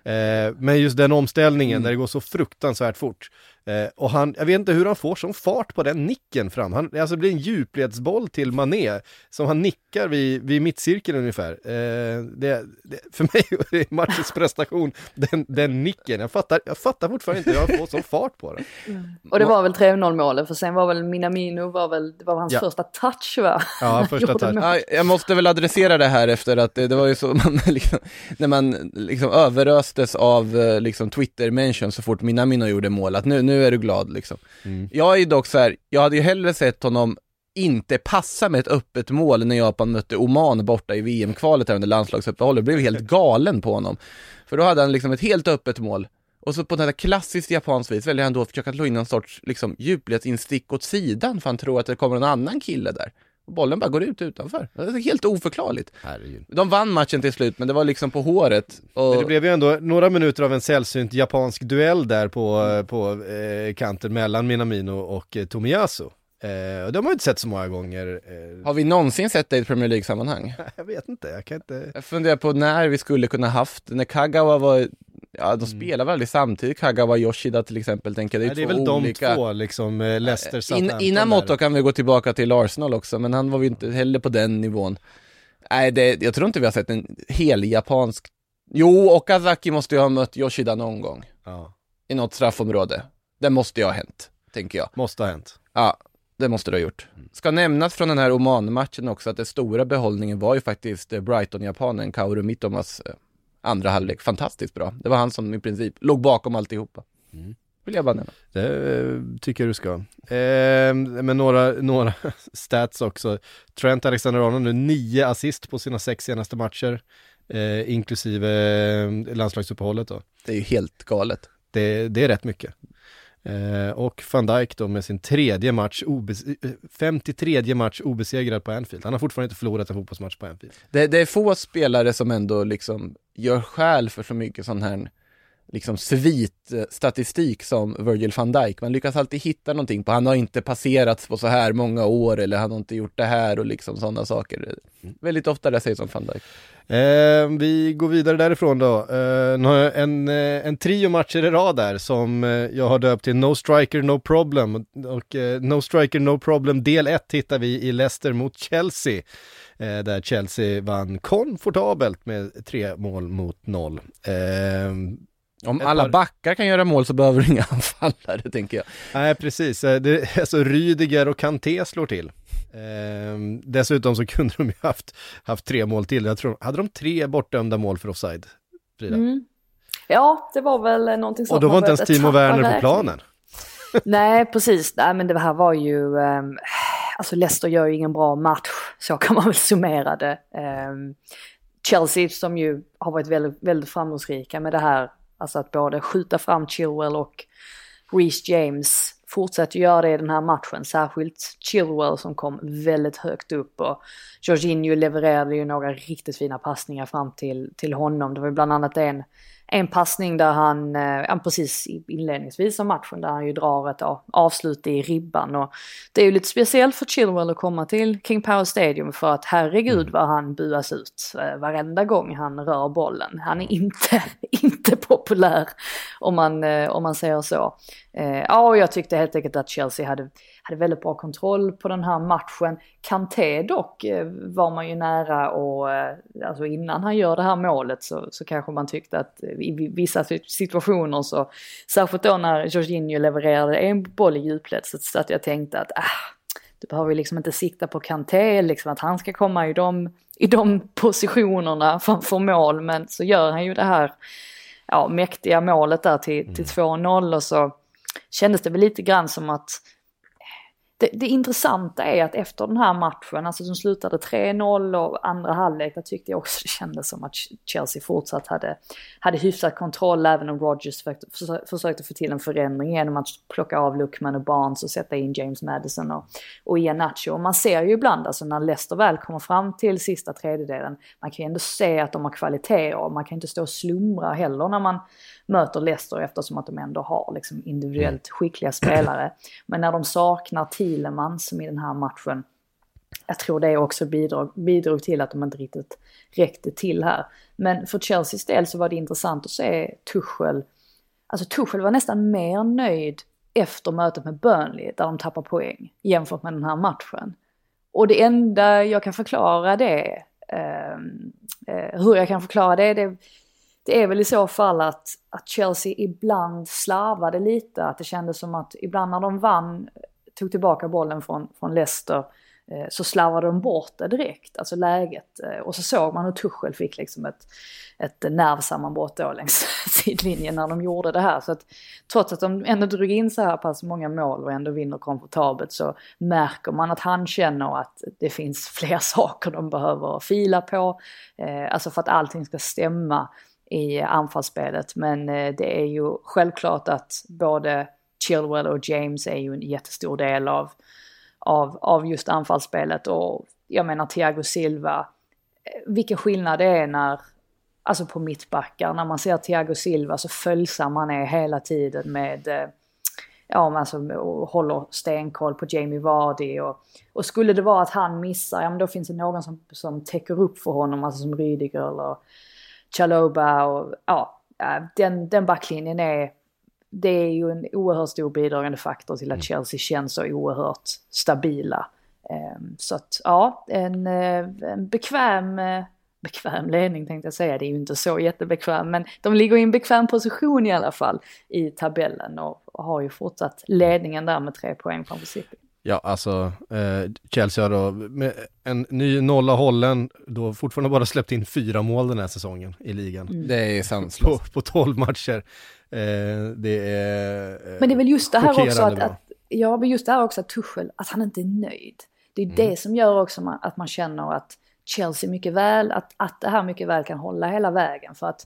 Eh, men just den omställningen Mm. där det går så fruktansvärt fort. Eh, och han, jag vet inte hur han får sån fart på den nicken fram. Han, alltså det blir en djupledsboll till Mané som han nickar vid, vid mittcirkeln ungefär. Eh, det, det, för mig är matchens prestation, den, den nicken. Jag fattar, jag fattar fortfarande inte hur han får sån fart på den. Och det var väl 3-0 målet för sen var väl Minamino, var väl, det var hans Ja. första touch va? Ja, första touch. Ja, jag måste väl adressera det här efter att det, det var ju så man liksom, när man liksom överöstes av eh, liksom Twitter-mention så fort Minamino gjorde mål, att nu, nu är du glad liksom. Mm. Jag är ju dock så här, jag hade ju hellre sett honom inte passa med ett öppet mål när Japan mötte Oman borta i VM-kvalet under landslagsuppehållet. Blev helt galen på honom. För då hade han liksom ett helt öppet mål. Och så på det här klassiskt japanskt vis väljer han då att försöka slå in någon sorts liksom, djupledsinstick åt sidan för han tror att det kommer någon annan kille där. Och bollen bara går ut utanför. Det är helt oförklarligt. Herregud. De vann matchen till slut, men det var liksom på håret. Och... Men det blev ju ändå några minuter av en sällsynt japansk duell där på, på eh, kanten mellan Minamino och eh, Tomiyasu. Eh, och de har ju inte sett så många gånger. Eh, Har vi någonsin sett det i ett Premier League-sammanhang? jag vet inte, jag kan inte... Jag funderar på när vi skulle kunna haft, när Kagawa var ja de spelar väl aldrig samtidigt, Kagawa och Yoshida till exempel, tänker jag. Det är, två det är väl olika... de två liksom, eh, Leicester, In, Southampton innan. Motto kan vi gå tillbaka till Arsenal också, men han var ju inte heller på den nivån. Nej, det, jag tror inte vi har sett en hel japansk... Jo, Okazaki måste ju ha mött Yoshida någon gång Ja, i något straffområde. Det måste ju ha hänt, tänker jag. måste ha hänt. Ja, det måste det ha gjort. Ska nämnas från den här Oman-matchen också att den stora behållningen var ju faktiskt eh, Brighton-japanen Kaoru Mitomas eh, andra halvlek. Fantastiskt bra. Det var han som i princip låg bakom alltihopa. Vill jag bara nämna. Det eh, tycker jag du ska. Eh, men några, några stats också. Trent Alexander-Arnold nu nio assist på sina sex senaste matcher. Eh, inklusive eh, landslagsuppehållet då. Det är ju helt galet. Det, det är rätt mycket. Eh, och van Dijk då med sin tredje match, obes- eh, 53 match obesegrad på Anfield. Han har fortfarande inte förlorat en fotbollsmatch på Anfield. Det, det är få spelare som ändå liksom gör skäl för så mycket sån här liksom svit-statistik som Virgil van Dijk. Man lyckas alltid hitta någonting på, han har inte passerats på så här många år eller han har inte gjort det här och liksom sådana saker. Väldigt ofta det sägs som van Dijk. Eh, vi går vidare därifrån då. Ehm, eh, en, en trio matcher i rad där som eh, jag har döpt till No Striker No Problem. Och eh, No Striker No Problem del 1 hittar vi i Leicester mot Chelsea. Eh, där Chelsea vann komfortabelt med tre mål mot noll. Ehm, om alla par- backar kan göra mål så behöver du inga anfallare, tänker jag. Nej, precis. Eh, Det, alltså Rydiger och Kanté slår till. Ehm, dessutom så kunde de ju haft, haft tre mål till. Jag tror, hade de tre bortdömda mål för offside? Frida? Mm. Ja, det var väl någonting sånt. och då var inte ens Timo Werner på planen. Nej, precis. Nej, men det här var ju... Um, alltså Leicester gör ju ingen bra match, så kan man väl summera det. Ehm, Chelsea som ju har varit väldigt, väldigt framgångsrika med det här, alltså att både skjuta fram Chilwell och Reece James fortsätter göra det i den här matchen, särskilt Chilwell som kom väldigt högt upp och Jorginho levererade ju några riktigt fina passningar fram till, till honom. Det var ju bland annat en, en passning där han, eh, precis inledningsvis av matchen, där han ju drar ett avslut i ribban. Och det är ju lite speciellt för Chilwell att komma till King Power Stadium för att herregud vad han buas ut eh, varenda gång han rör bollen. Han är inte, inte populär om man, eh, om man säger så. Eh, ja, och jag tyckte helt enkelt att Chelsea hade, hade väldigt bra kontroll på den här matchen. Kanté dock eh, var man ju nära och eh, alltså innan han gör det här målet så, så kanske man tyckte att eh, i vi- vissa si- situationer så, särskilt då när Jorginho levererade en boll i djupled så, så att jag tänkte att ah, du behöver liksom inte sikta på Kanté, liksom att han ska komma i de, i de positionerna framför mål, men så gör han ju det här ja, mäktiga målet där till, till 2-0 och så kändes det väl lite grann som att det, det intressanta är att efter den här matchen, alltså som slutade 3-0 och andra halvlek, där tyckte jag också det kändes som att Chelsea fortsatt hade, hade hyfsat kontroll även om Rodgers försökte, försökte få till en förändring genom att plocka av Luckman och Barnes och sätta in James Madison och, och Nacho. Och man ser ju ibland, alltså när Leicester väl kommer fram till sista tredjedelen, man kan ju ändå se att de har kvaliteter och man kan inte stå och slumra heller när man möter Leicester eftersom att de ändå har liksom individuellt skickliga spelare. Men när de saknar Thielemann som i den här matchen, jag tror det också bidrog, bidrog till att de inte riktigt räckte till här. Men för Chelseas del så var det intressant att se Tuchel, alltså Tuchel var nästan mer nöjd efter mötet med Burnley där de tappar poäng jämfört med den här matchen. Och det enda jag kan förklara det, eh, eh, hur jag kan förklara det, det, det är väl i så fall att, att Chelsea ibland slarvade lite, att det kändes som att ibland när de vann, tog tillbaka bollen från, från Leicester, eh, så slarvade de bort det direkt, alltså läget. Eh, och så såg man hur Tuchel fick liksom ett, ett nervsammanbrott då längs sidlinjen när de gjorde det här. Så att trots att de ändå drog in så här pass många mål och ändå vinner komfortabelt så märker man att han känner att det finns fler saker de behöver fila på. Eh, alltså för att allting ska stämma i anfallsspelet. Men eh, det är ju självklart att både Chilwell och James är ju en jättestor del av, av, av just anfallsspelet. Och jag menar Thiago Silva, eh, vilken skillnad det är när, alltså på mittbackar, när man ser Thiago Silva så följsam han är hela tiden med eh, ja, men alltså, och håller stenkoll på Jamie Vardy. Och, och skulle det vara att han missar, ja men då finns det någon som, som täcker upp för honom, alltså som Rydiger eller Chaloba och ja, den, den backlinjen är, det är ju en oerhört stor bidragande faktor till att mm. Chelsea känns så oerhört stabila. Um, så att ja, en, eh, en bekväm eh, bekväm ledning tänkte jag säga, det är ju inte så jättebekväm, men de ligger i en bekväm position i alla fall i tabellen och, och har ju fortsatt ledningen där med tre poäng framför City. Ja, alltså eh, Chelsea har då med en ny nolla hållen, då fortfarande bara släppt in fyra mål den här säsongen i ligan. Mm. Det är sanslöst. På, på 12 matcher. Eh, det är eh, Men det är väl just det här också att, att, ja, men just det här också att Tuchel, att han inte är nöjd. Det är mm. det som gör också att man känner att Chelsea mycket väl, att, att det här mycket väl kan hålla hela vägen. För att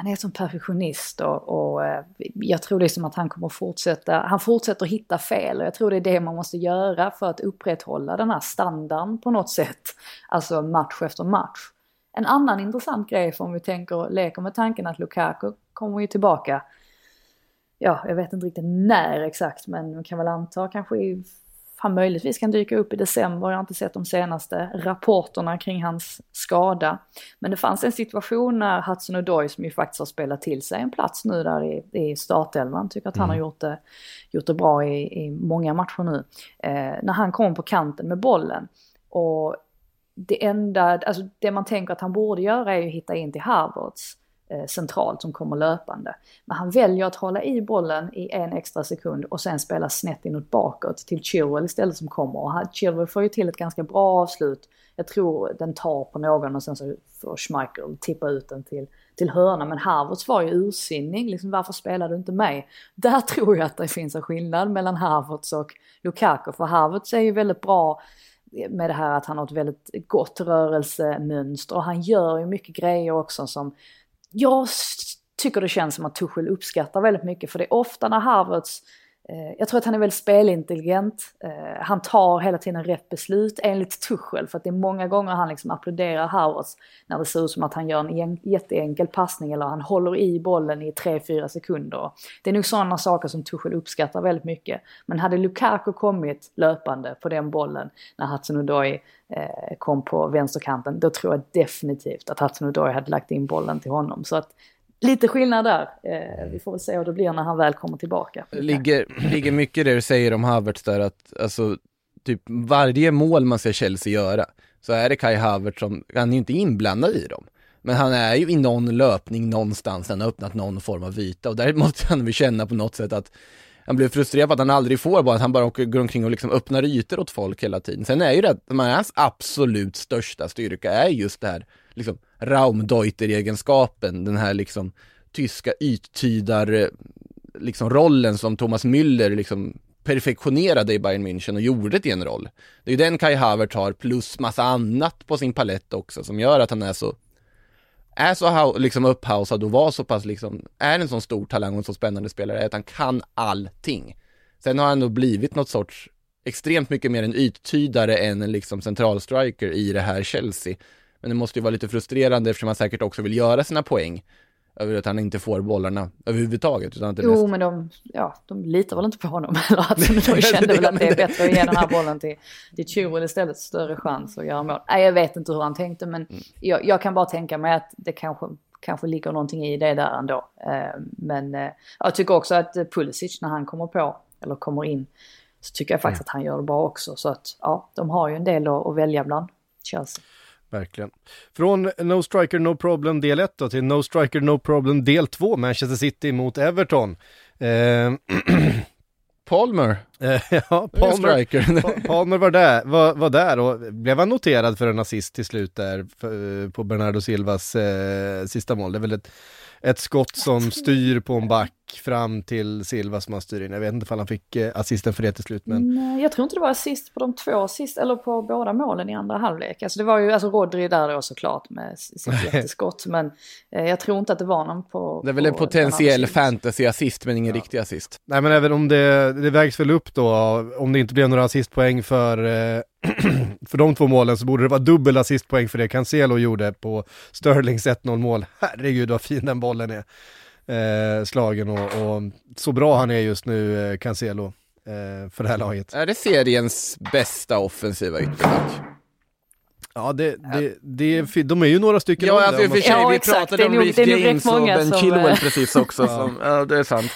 han är som perfektionist och, och eh, jag tror liksom att han kommer fortsätta, han fortsätter hitta fel och jag tror det är det man måste göra för att upprätthålla den här standarden på något sätt. Alltså match efter match. En annan intressant grej för om vi tänker, leker med tanken att Lukaku kommer ju tillbaka, ja jag vet inte riktigt när exakt men man kan väl anta kanske i han möjligtvis kan dyka upp i december. Jag har inte sett de senaste rapporterna kring hans skada. Men det fanns en situation när Hudson Odoi, som ju faktiskt har spelat till sig en plats nu där i, i startelvan, tycker att han mm. har gjort det, gjort det bra i, i många matcher nu. Eh, när han kom på kanten med bollen och det enda, alltså det man tänker att han borde göra är ju att hitta in till Harvards Eh, centralt som kommer löpande. Men han väljer att hålla i bollen i en extra sekund och sen spela snett inåt bakåt till Chilwell istället som kommer. Och Chilwell får ju till ett ganska bra avslut. Jag tror den tar på någon och sen så får Schmeichel tippa ut den till, till hörna. Men Harvards var ju ursinnig, liksom varför spelar du inte mig? Där tror jag att det finns en skillnad mellan Harvards och Lukaku. För Harvards är ju väldigt bra med det här att han har ett väldigt gott rörelsemönster och han gör ju mycket grejer också som jag tycker det känns som att Tuchel uppskattar väldigt mycket för det är ofta när Harvards Eh, jag tror att han är väldigt spelintelligent. Eh, han tar hela tiden rätt beslut enligt Tuchel för att det är många gånger han liksom applåderar Harvards när det ser ut som att han gör en jätteenkel passning eller han håller i bollen i 3-4 sekunder. Det är nog sådana saker som Tuchel uppskattar väldigt mycket. Men hade Lukaku kommit löpande på den bollen när hudson eh, kom på vänsterkanten, då tror jag definitivt att hudson hade lagt in bollen till honom. Så att lite skillnad där. Eh, vi får väl se hur det blir när han väl kommer tillbaka. Ligger, ligger mycket det du säger om Havertz där att alltså typ varje mål man ser Chelsea göra så är det Kai Havertz som, han är ju inte inblandad i dem. Men han är ju i någon löpning någonstans, han har öppnat någon form av yta och där måste han väl känna på något sätt att han blir frustrerad för att han aldrig får bara att han bara går omkring och liksom öppnar ytor åt folk hela tiden. Sen är ju det att hans absolut största styrka är just det här liksom Raumdeuter-egenskapen, den här liksom tyska yttydar liksom rollen som Thomas Müller liksom perfektionerade i Bayern München och gjorde till en roll. Det är ju den Kai Havertz har plus massa annat på sin palett också som gör att han är så är så liksom upphausad och var så pass liksom, är en sån stor talang och en så spännande spelare att han kan allting. Sen har han då blivit något sorts extremt mycket mer en yttydare än en liksom centralstriker i det här Chelsea. Men det måste ju vara lite frustrerande eftersom han säkert också vill göra sina poäng över att han inte får bollarna överhuvudtaget. Utan att det jo, mest... men de, ja, de litar väl inte på honom. Eller att de kände väl att det är bättre att ge den här bollen till, till Chilwell istället, större chans att göra mål. Nej, jag vet inte hur han tänkte, men mm. jag, jag, kan bara tänka mig att det kanske, kanske ligger någonting i det där ändå. Eh, men eh, jag tycker också att Pulisic, när han kommer på, eller kommer in, så tycker jag faktiskt mm. att han gör det bra också. Så att, ja, de har ju en del att välja bland, Chelsea. Verkligen. Från No Striker No Problem del 1 då till No Striker No Problem del 2, Manchester City mot Everton. Eh, Palmer. Ja, Palmer, Palmer var där, var, var där och blev han noterad för en assist till slut där för, på Bernardo Silvas eh, sista mål. Det är väl ett, ett skott som styr på en back fram till Silva som han styr in. Jag vet inte om han fick eh, assisten för det till slut men... Nej, jag tror inte det var assist på de två assist, eller på båda målen i andra halvlek. Alltså det var ju, alltså Rodri där då såklart med sitt jätteskott men eh, jag tror inte att det var någon på... Det är väl en potentiell fantasy-assist men ingen ja. riktig assist. Nej men även om det, det vägs väl upp då, om det inte blev några assistpoäng för eh, för de två målen så borde det vara dubbel assistpoäng för det Cancelo gjorde på Sterlings 1-0 mål. Herregud vad fin den bollen är eh, slagen och, och, så bra han är just nu, eh, Cancelo, eh, för det här laget. Är det seriens bästa offensiva ytterback? Ja, det, det, det, de är ju några stycken Ja, alltså, i och för sig, Ja, vi pratade Det om Reece det James och Ben som, Chilwell eh, precis också. Som, ja, det är sant.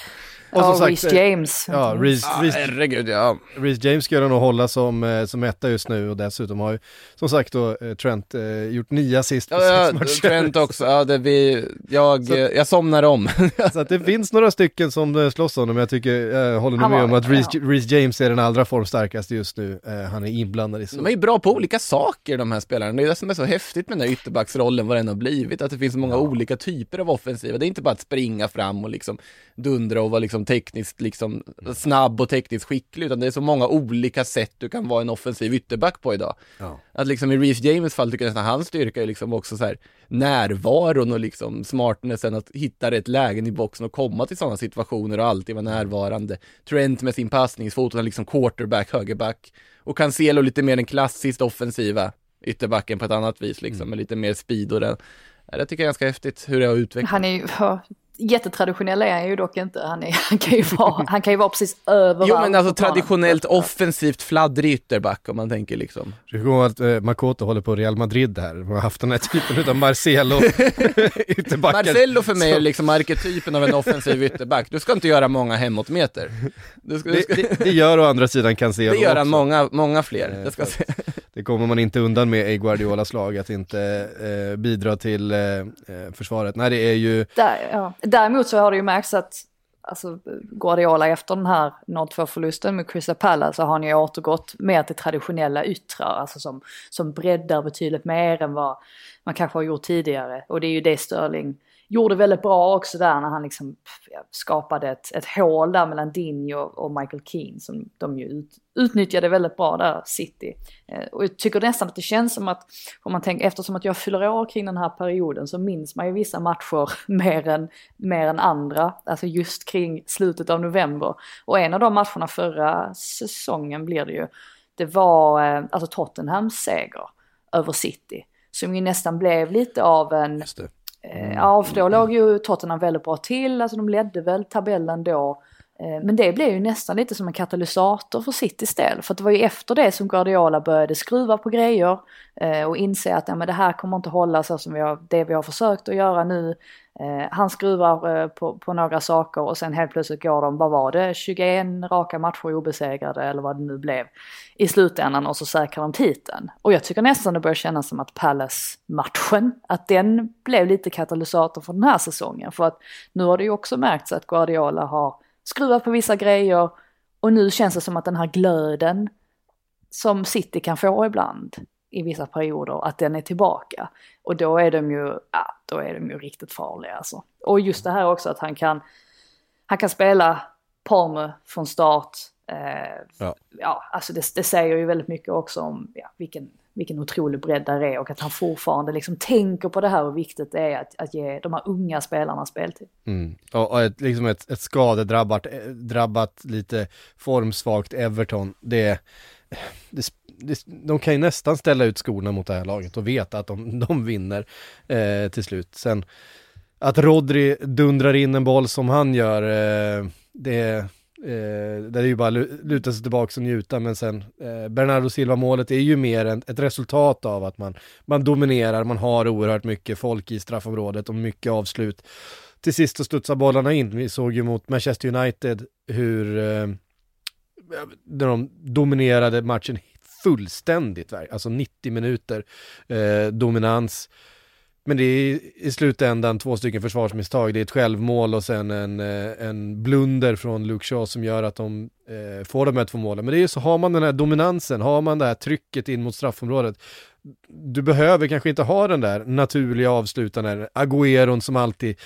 Och som ja, sagt, Reece James. Ja, Reece, Ah, Reece, herregud, ja. Reece James ska nog hålla som, eh, som etta just nu och dessutom har ju som sagt då eh, Trent eh, gjort nio assist på Ja, sex matcher. Trent också, ja, det vi, jag, Så- jag somnar om. Så att det finns några stycken som eh, slåss om det, men jag tycker, jag håller nog med var- om att Reece, ja. Reece James är den allra formstarkaste just nu. Eh, han är inblandad i så. De är ju bra på olika saker de här spelarna, det är det som är så häftigt med den här ytterbacksrollen, vad den har blivit, att det finns så många olika typer av offensiva, det är inte bara att springa fram och liksom dundra och vara liksom tekniskt liksom snabb och tekniskt skicklig, utan det är så många olika sätt du kan vara en offensiv ytterback på idag. Ja. Att liksom i Reece James fall tycker jag nästan hans styrka är liksom också så här närvaron och liksom smartnessen att hitta rätt lägen i boxen och komma till sådana situationer och alltid vara närvarande. Trent med sin passningsfot, han är liksom quarterback, högerback. Och Cancelo lite mer den klassiskt offensiva ytterbacken på ett annat vis liksom, med lite mer speed och den. Ja, det tycker jag är ganska häftigt hur det har utvecklats. Han är ju, ja, jättetraditionell är han ju dock inte. Han, är, han, kan, ju vara, han kan ju vara precis överallt. Jo men alltså traditionellt offensivt fladdrig ytterback om man tänker liksom. Jag kommer ihåg att eh, Makoto håller på Real Madrid här, de har haft den här typen av Marcelo ytterbackar. Marcello för mig är liksom arketypen av en offensiv ytterback. Du ska inte göra många hemåtmeter. Du ska, du Det, ska, det, det gör å andra sidan Cancelo det gör han också. många, många fler. Eh, Det ska se. Det kommer man inte undan med i Guardiolas lag, att inte eh, bidra till eh, eh, försvaret. Nej, det är ju, Där, ja. Däremot så har det ju märkts att alltså, Guardiola efter den här 0-2 förlusten med Crystal Palace så har han ju återgått mer till traditionella yttrar, alltså som, som breddar betydligt mer än vad man kanske har gjort tidigare. Och det är ju det Sterling gjorde väldigt bra också där när han liksom skapade ett, ett hål där mellan Dinho och Michael Keane som de ju ut, utnyttjade väldigt bra där, City. Eh, och jag tycker nästan att det känns som att, om man tänker, eftersom att jag fyller år kring den här perioden så minns man ju vissa matcher mer än, mer än andra, alltså just kring slutet av november. Och en av de matcherna förra säsongen blir det ju, det var eh, alltså Tottenhams seger över City. Som ju nästan blev lite av en, just det. Eh, ja, för då låg ju Tottenham väldigt bra till, alltså de ledde väl tabellen då. Eh, men det blev ju nästan lite som en katalysator för Citys del. För det var ju efter det som Guardiola började skruva på grejer eh, och inse att ja, men det här kommer inte hålla så som vi har, det vi har försökt att göra nu. Eh, han skruvar på, på några saker och sen helt plötsligt går de, vad var det, 21 raka matcher obesegrade eller vad det nu blev i slutändan och så säkrar de titeln. Och jag tycker nästan det börjar kännas som att Palace-matchen, att den blev lite katalysator för den här säsongen. För att nu har det ju också märkts att Guardiola har skruvat på vissa grejer och nu känns det som att den här glöden som City kan få ibland i vissa perioder, att den är tillbaka. Och då är de ju, ja, då är de ju riktigt farliga alltså. Och just det här också att han kan, han kan spela Palme från start. Eh, Ja. ja, alltså det, det säger ju väldigt mycket också om ja, vilken, vilken otrolig bredd där är och att han fortfarande liksom tänker på det här och viktigt det är att, att ge de här unga spelarna speltid. Mm. Och, och ett, liksom ett, ett skadedrabbat, eh, drabbat lite formsvagt Everton, det, det, det, de kan ju nästan ställa ut skorna mot det här laget och veta att de, de vinner eh, till slut. Sen att Rodri dundrar in en boll som han gör, eh, det, Eh, det är ju bara luta sig tillbaka och njuta, men sen eh, Bernardo Silva-målet är ju mer en, ett resultat av att man, man dominerar, man har oerhört mycket folk i straffområdet och mycket avslut. Till sist så studsar bollarna in. Vi såg ju mot Manchester United hur eh, när de dominerade matchen fullständigt, alltså 90 minuter eh, dominans. Men det är i slutändan två stycken försvarsmisstag. Det är ett självmål och sen en, eh, en blunder från Luke Shaw som gör att de eh, får de här två målen. Men det är ju så, har man den här dominansen, har man det här trycket in mot straffområdet, du behöver kanske inte ha den där naturliga avslutaren, Agüeron som alltid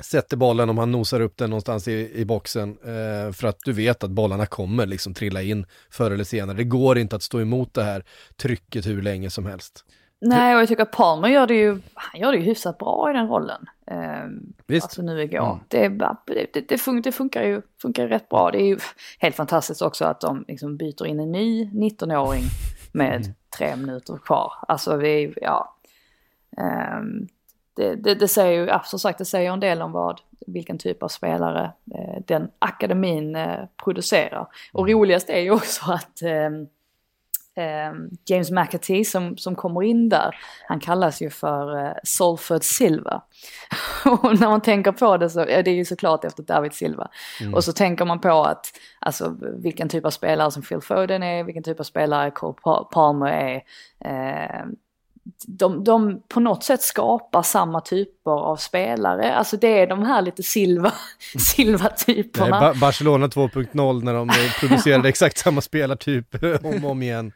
sätter bollen om han nosar upp den någonstans i, i boxen eh, för att du vet att bollarna kommer liksom trilla in förr eller senare. Det går inte att stå emot det här trycket hur länge som helst. Nej, och jag tycker att Palmer gör det ju, han gör det ju hyfsat bra i den rollen. Ehm, Visst. Alltså nu igår. Mm. Det, det, det, det, fun- det funkar, ju, funkar rätt bra. Det är ju helt fantastiskt också att de liksom byter in en ny 19-åring med Mm. tre minuter kvar. Alltså vi, ja. Ehm, det, det, det säger ju, som sagt, det säger en del om vad, vilken typ av spelare eh, den akademin eh, producerar. Och Mm. roligast är ju också att ehm, eh, James McAtee som, som kommer in där, han kallas ju för eh, Solford Silva. och när man tänker på det så är det ju såklart efter David Silva. Mm. Och så tänker man på att, alltså vilken typ av spelare som Phil Foden är, vilken typ av spelare Cole Palmer är. Eh, de, de på något sätt skapar samma typer av spelare. Alltså det är de här lite silva, silva typerna. ba Barcelona 2.0 när de producerade exakt samma spelartyp om och om igen.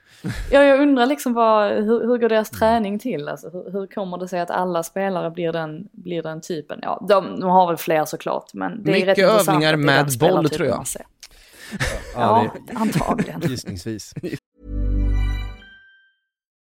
Ja, jag undrar liksom vad, hur, hur går deras träning till? Alltså, hur, hur, kommer det sig att alla spelare blir den, blir den typen? Ja, de, de har väl fler såklart, men det Mycket är rätt övningar med boll tror jag. Ja, ja antagligen. Gissningsvis.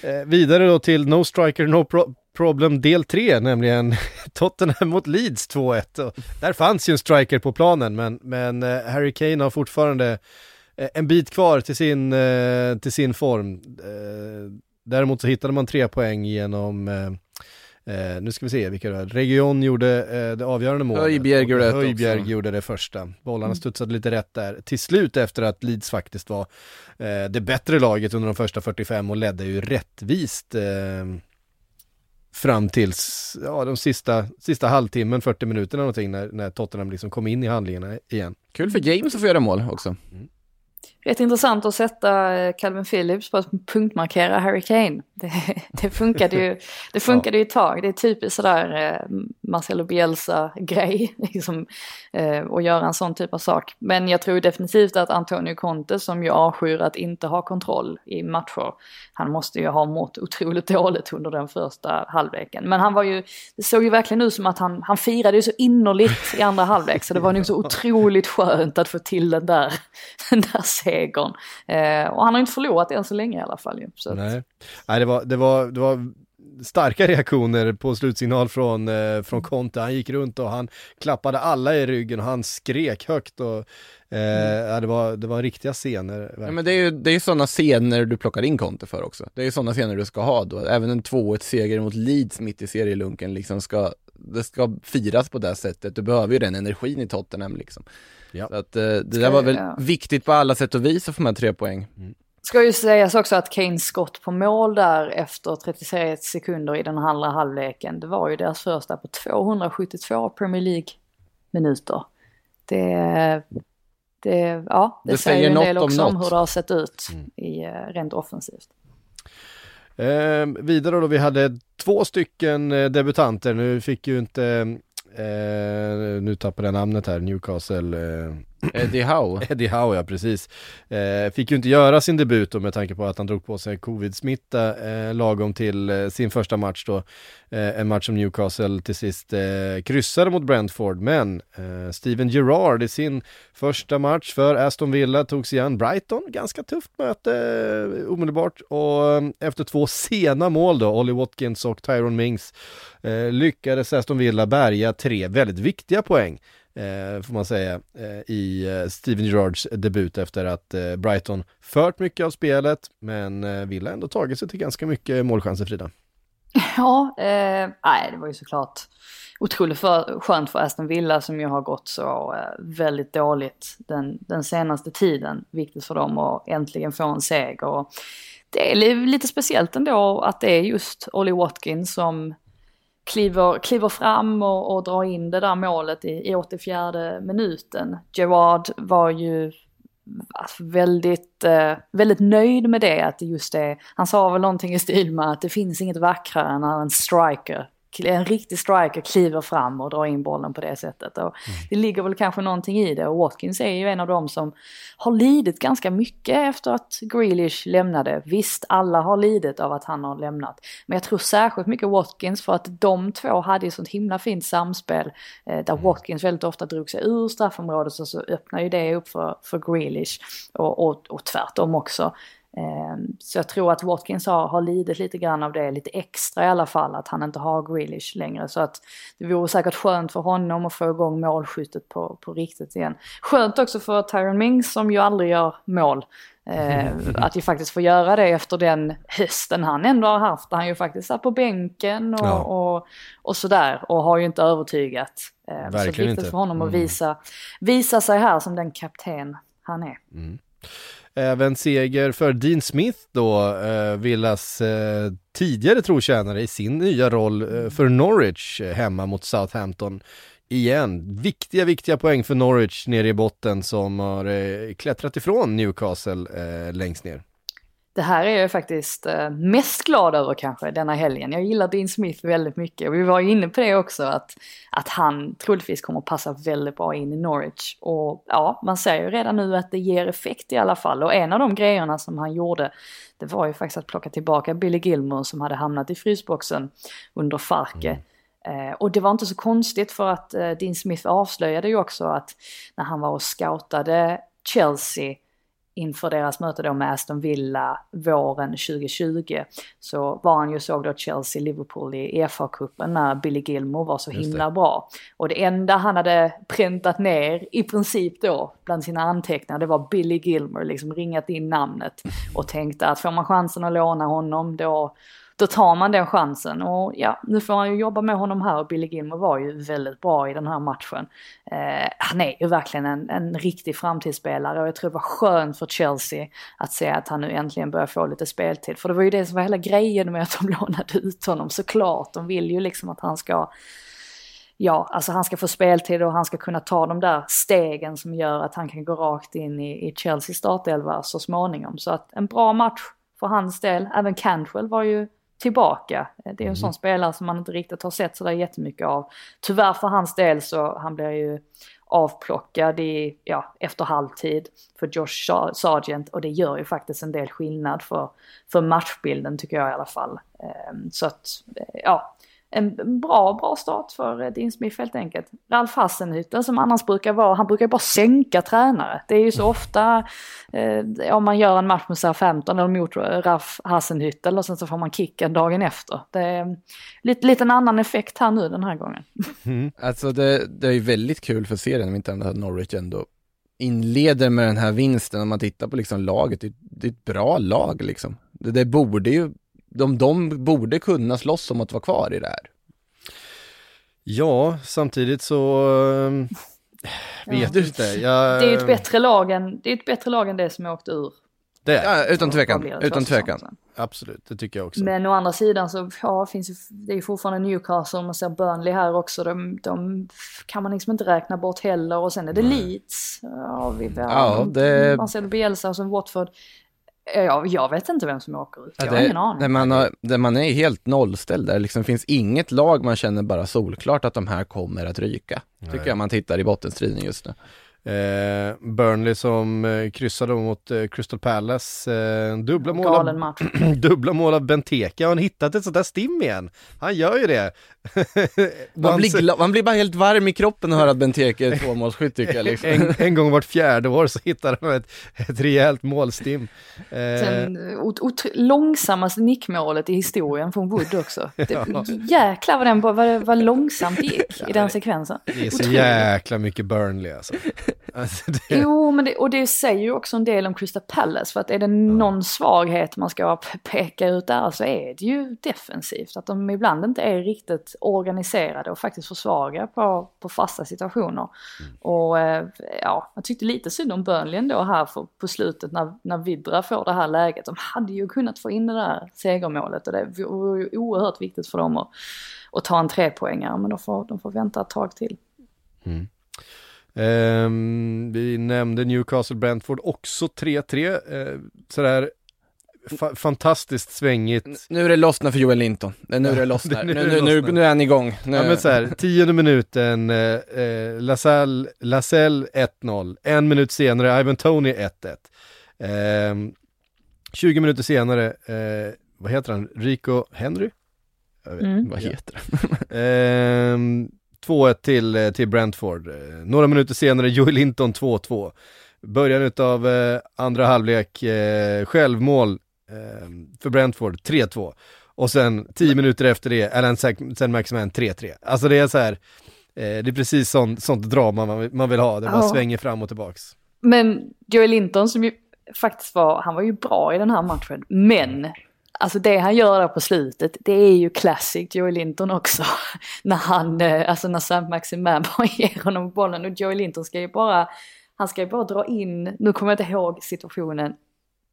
Eh, vidare då till No Striker No Pro Problem del 3, nämligen Tottenham mot Leeds 2-1. Där fanns ju en striker på planen, men, men eh, Harry Kane har fortfarande eh, en bit kvar till sin, eh, till sin form. Eh, däremot så hittade man tre poäng genom eh, Eh, nu ska vi se vilka det var. Region gjorde eh, det avgörande målet. Höjbjerg gjorde Höjbjerg gjorde det första. Bollarna mm. studsade lite rätt där. Till slut efter att Leeds faktiskt var eh, det bättre laget under de första 45 och ledde ju rättvist eh, fram tills ja, de sista, sista halvtimmen, 40 minuterna någonting när, när Tottenham liksom kom in i handlingarna igen. Kul för James att få göra mål också. Mm rätt intressant att sätta eh, Calvin Phillips på att punktmarkera Harry Kane. Det, det funkade ju, det funkade ja. ju ett tag. Det är typiskt sådär eh, Marcelo Bielsa-grej, liksom, eh, att göra en sån typ av sak. Men jag tror definitivt att Antonio Conte, som ju avskyr att inte ha kontroll i matcher, han måste ju ha mått otroligt dåligt under den första halvleken. Men han var ju, det såg ju verkligen ut som att han, han firade ju så innerligt i andra halvlek, så det var nog så otroligt skönt att få till den där, den där segern. Eh, och han har inte förlorat än så länge i alla fall ju. Så Nej, Nej det, var, det, var, det var starka reaktioner på slutsignal från, eh, från Conte. Han gick runt och han klappade alla i ryggen och han skrek högt och eh, mm. det, var, det var riktiga scener. Ja, men det är ju det är sådana scener du plockar in Conte för också. Det är ju sådana scener du ska ha då. Även en 2-1-seger mot Leeds mitt i serielunken liksom ska, det ska firas på det sättet. Du behöver ju den energin i Tottenham liksom. Ja. Så att, eh, det där var väl ja. viktigt på alla sätt och vis att få med tre poäng. Mm. Ska ju sägas också att Kanes skott på mål där efter 33 sekunder i den andra halvleken, det var ju deras första på 272 Premier League-minuter. Det, det, ja, det, det säger, säger en del också om, om hur det har sett ut mm. i, eh, rent offensivt. Eh, vidare då, vi hade två stycken eh, debutanter, nu fick ju inte Eh, nu tappade jag namnet här, Newcastle. Eh, Eddie Howe. Eddie Howe, ja precis. Eh, fick ju inte göra sin debut då med tanke på att han drog på sig covid-smitta eh, lagom till eh, sin första match då. Eh, en match som Newcastle till sist eh, kryssade mot Brentford, men eh, Steven Gerrard i sin första match för Aston Villa tog sig an Brighton, ganska tufft möte eh, omedelbart och eh, efter två sena mål då, Ollie Watkins och Tyrone Mings, eh, lyckades Aston Villa bärga tre väldigt viktiga poäng eh, får man säga, eh, i eh, Steven Gerrards debut efter att eh, Brighton fört mycket av spelet, men eh, Villa ändå tagit sig till ganska mycket målchanser, Frida. Ja, eh, nej, det var ju såklart otroligt för, skönt för Aston Villa som ju har gått så eh, väldigt dåligt den, den senaste tiden. Viktigt för dem att äntligen få en seger. Och det är lite speciellt ändå att det är just Ollie Watkins som kliver, kliver fram och, och drar in det där målet i, i 84 minuten. Gerard var ju alltså, väldigt, eh, väldigt nöjd med det, att just det, han sa väl någonting i stil med att det finns inget vackrare än när en striker en riktig striker kliver fram och drar in bollen på det sättet. Och mm. Det ligger väl kanske någonting i det och Watkins är ju en av dem som har lidit ganska mycket efter att Grealish lämnade. Visst, alla har lidit av att han har lämnat. Men jag tror särskilt mycket Watkins för att de två hade ju sånt himla fint samspel eh, där mm. Watkins väldigt ofta drog sig ur straffområdet så, så öppnar ju det upp för, för Grealish och, och, och tvärtom också. Ehm, så jag tror att Watkins har, har lidit lite grann av det, lite extra i alla fall, att han inte har Grealish längre. Så att det vore säkert skönt för honom att få igång målskyttet på, på riktigt igen. Skönt också för Tyron Mings som ju aldrig gör mål. Eh, att vi faktiskt får göra det efter den hösten han ändå har haft. Han ju faktiskt satt på bänken och, ja. och, och, sådär och har ju inte övertygat. Eh, Verkligen så är viktigt inte. för honom att mm. visa, visa sig här som den kapten han är. Mm. Även seger för Dean Smith då, eh, Villas eh, tidigare trotjänare i sin nya roll eh, för Norwich eh, hemma mot Southampton. Igen, viktiga, viktiga poäng för Norwich nere i botten som har eh, klättrat ifrån Newcastle eh, längst ner. Det här är jag faktiskt eh, mest glad över kanske denna helgen. Jag gillar Dean Smith väldigt mycket. Vi var ju inne på det också att, att han troligtvis kommer passa väldigt bra in i Norwich. Och ja, man ser ju redan nu att det ger effekt i alla fall. Och en av de grejerna som han gjorde det var ju faktiskt att plocka tillbaka Billy Gilmore som hade hamnat i frysboxen under Farke. Mm. Eh, och det var inte så konstigt för att eh, Dean Smith avslöjade ju också att när han var och scoutade Chelsea inför deras möte då med Aston Villa våren 2020 så var han ju såg då Chelsea-Liverpool i FA-cupen när Billy Gilmore var så himla bra. Och det enda han hade präntat ner i princip då bland sina anteckningar det var Billy Gilmore, liksom ringat in namnet och tänkte att får man chansen att låna honom då då tar man den chansen och ja, nu får han ju jobba med honom här och Billy Gilmore var ju väldigt bra i den här matchen. Eh, han är ju verkligen en, en riktig framtidsspelare och jag tror det var skönt för Chelsea att se att han nu äntligen börjar få lite speltid. För det var ju det som var hela grejen med att de lånade ut honom såklart. De vill ju liksom att han ska ja, alltså han ska få speltid och han ska kunna ta de där stegen som gör att han kan gå rakt in i, i Chelsea startelva så småningom. Så att en bra match för hans del. Även Cantwell var ju tillbaka. Det är en mm. sån spelare som man inte riktigt har sett sådär jättemycket av. Tyvärr för hans del så han blir ju avplockad i, ja, efter halvtid för Josh Sargent och det gör ju faktiskt en del skillnad för, för matchbilden tycker jag i alla fall. Ehm, så att, ja, en bra, bra start för eh, Dean Smith helt enkelt. Ralf Hassenhüttel som annars brukar vara, han brukar bara sänka tränare. Det är ju så mm. ofta eh, om man gör en match med Southampton eller mot Ralf Hassenhüttel och sen så får man kicken dagen efter. Det är lite, lite en annan effekt här nu den här gången. Mm. Alltså det, det är ju väldigt kul för serien om inte annat Norwich ändå inleder med den här vinsten om man tittar på liksom laget. Det, det är ett bra lag liksom. Det, det borde ju de, de borde kunna slåss om att vara kvar i det här. Ja, samtidigt så äh, vet du inte. Jag... Det är ett bättre lag än, det är ett bättre lag än det som åkte ur. Det ja, utan tvekan, utan tvekan. Absolut, det tycker jag också. Men å andra sidan så ja, finns ju, det är fortfarande Newcastle, man ser Burnley här också, de, de kan man liksom inte räkna bort heller. Och sen är det Nej. Leeds, ja, vi, ja, det... man ser Bielsa och så Watford. Jag, jag vet inte vem som åker ut, jag ja, det, har ingen aning. Där man, har, där man är helt nollställd, där liksom finns inget lag man känner bara solklart att de här kommer att ryka. Nej. Tycker jag man tittar i bottenstriden just nu. Eh, Burnley som eh, kryssade mot eh, Crystal Palace. Eh, dubbla, mål av, dubbla mål av Benteke. Har han hittat ett sånt där stim igen? Han gör ju det. man, blir man blir bara helt varm i kroppen att höra att Benteke är tvåmålsskytt tycker jag. Liksom. en, en, gång vart fjärde år så hittar han ett, ett rejält målstim. Eh, Sen långsammaste nickmålet i historien från Wood också. Det, ja. Jäklar vad, den, vad, vad långsamt det gick i den sekvensen. Det är så Otroligt. jäkla mycket Burnley alltså. Alltså det... Jo, men det, och det säger ju också en del om Crystal Palace. För att är det någon svaghet man ska peka ut där så är det ju defensivt. Att de ibland inte är riktigt organiserade och faktiskt för svaga på, på fasta situationer. Mm. Och eh, ja, jag tyckte lite synd om Burnley ändå här för, på slutet när, när Vidra får det här läget. De hade ju kunnat få in det där segermålet och det var ju oerhört viktigt för dem att, att ta en trepoängare. Men de får, de får vänta ett tag till. Mm. Um, vi nämnde Newcastle Brentford också 3-3. Uh, sådär fa fantastiskt svängigt. Nu är det lossna för Joel Linton. Nu är det lossnar. nu nu, nu, nu, är han igång. Nu. Ja men så här, tionde minuten, eh, eh, Lasall, Lasell 1-0, en minut senare Ivan Tony 1-1. Eh, 20 minuter senare, eh, vad heter han, Rico Henry? Jag vet. Mm. Vad heter det? Ehm, 2-1 till, eh, till Brentford. Eh, några minuter senare Joel Linton 2-2. Början utav eh, andra halvlek, eh, självmål eh, för Brentford 3-2. Och sen 10 minuter efter det, Alan Sen Maximan 3-3. Alltså det är så här, eh, det är precis sånt, sånt drama man, man vill ha, det bara Ja. svänger fram och tillbaks. Men Joel Linton som ju faktiskt var, han var ju bra i den här matchen. Men, alltså det han gör där på slutet, det är ju classic Joel Linton också. när han, eh, alltså när Sam Maximan bara ger honom bollen och Joel Linton ska ju bara, han ska ju bara dra in, nu kommer jag inte ihåg situationen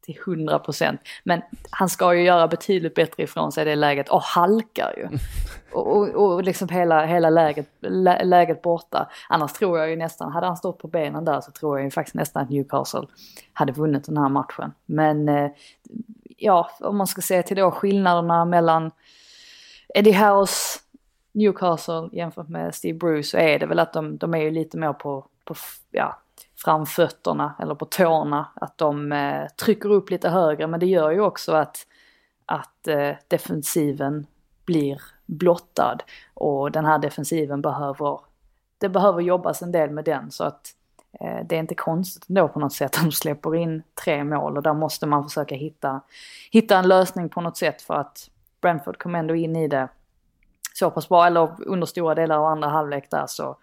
till 100 procent. Men han ska ju göra betydligt bättre ifrån sig i det läget och halkar ju. Och, och, och liksom hela, hela läget, lä, läget borta. Annars tror jag ju nästan, hade han stått på benen där så tror jag ju faktiskt nästan att Newcastle hade vunnit den här matchen. Men eh, ja, om man ska se till då skillnaderna mellan Eddie House, Newcastle jämfört med Steve Bruce så är det väl att de, de är ju lite mer på, på ja, framfötterna eller på tårna. Att de eh, trycker upp lite högre men det gör ju också att, att eh, defensiven blir blottad. Och den här defensiven behöver, det behöver jobbas en del med den så att Eh, det är inte konstigt ändå på något sätt. Att de släpper in tre mål och där måste man försöka hitta, hitta en lösning på något sätt för att Brentford kom ändå in i det så pass bra, eller under stora delar av andra halvlek där så,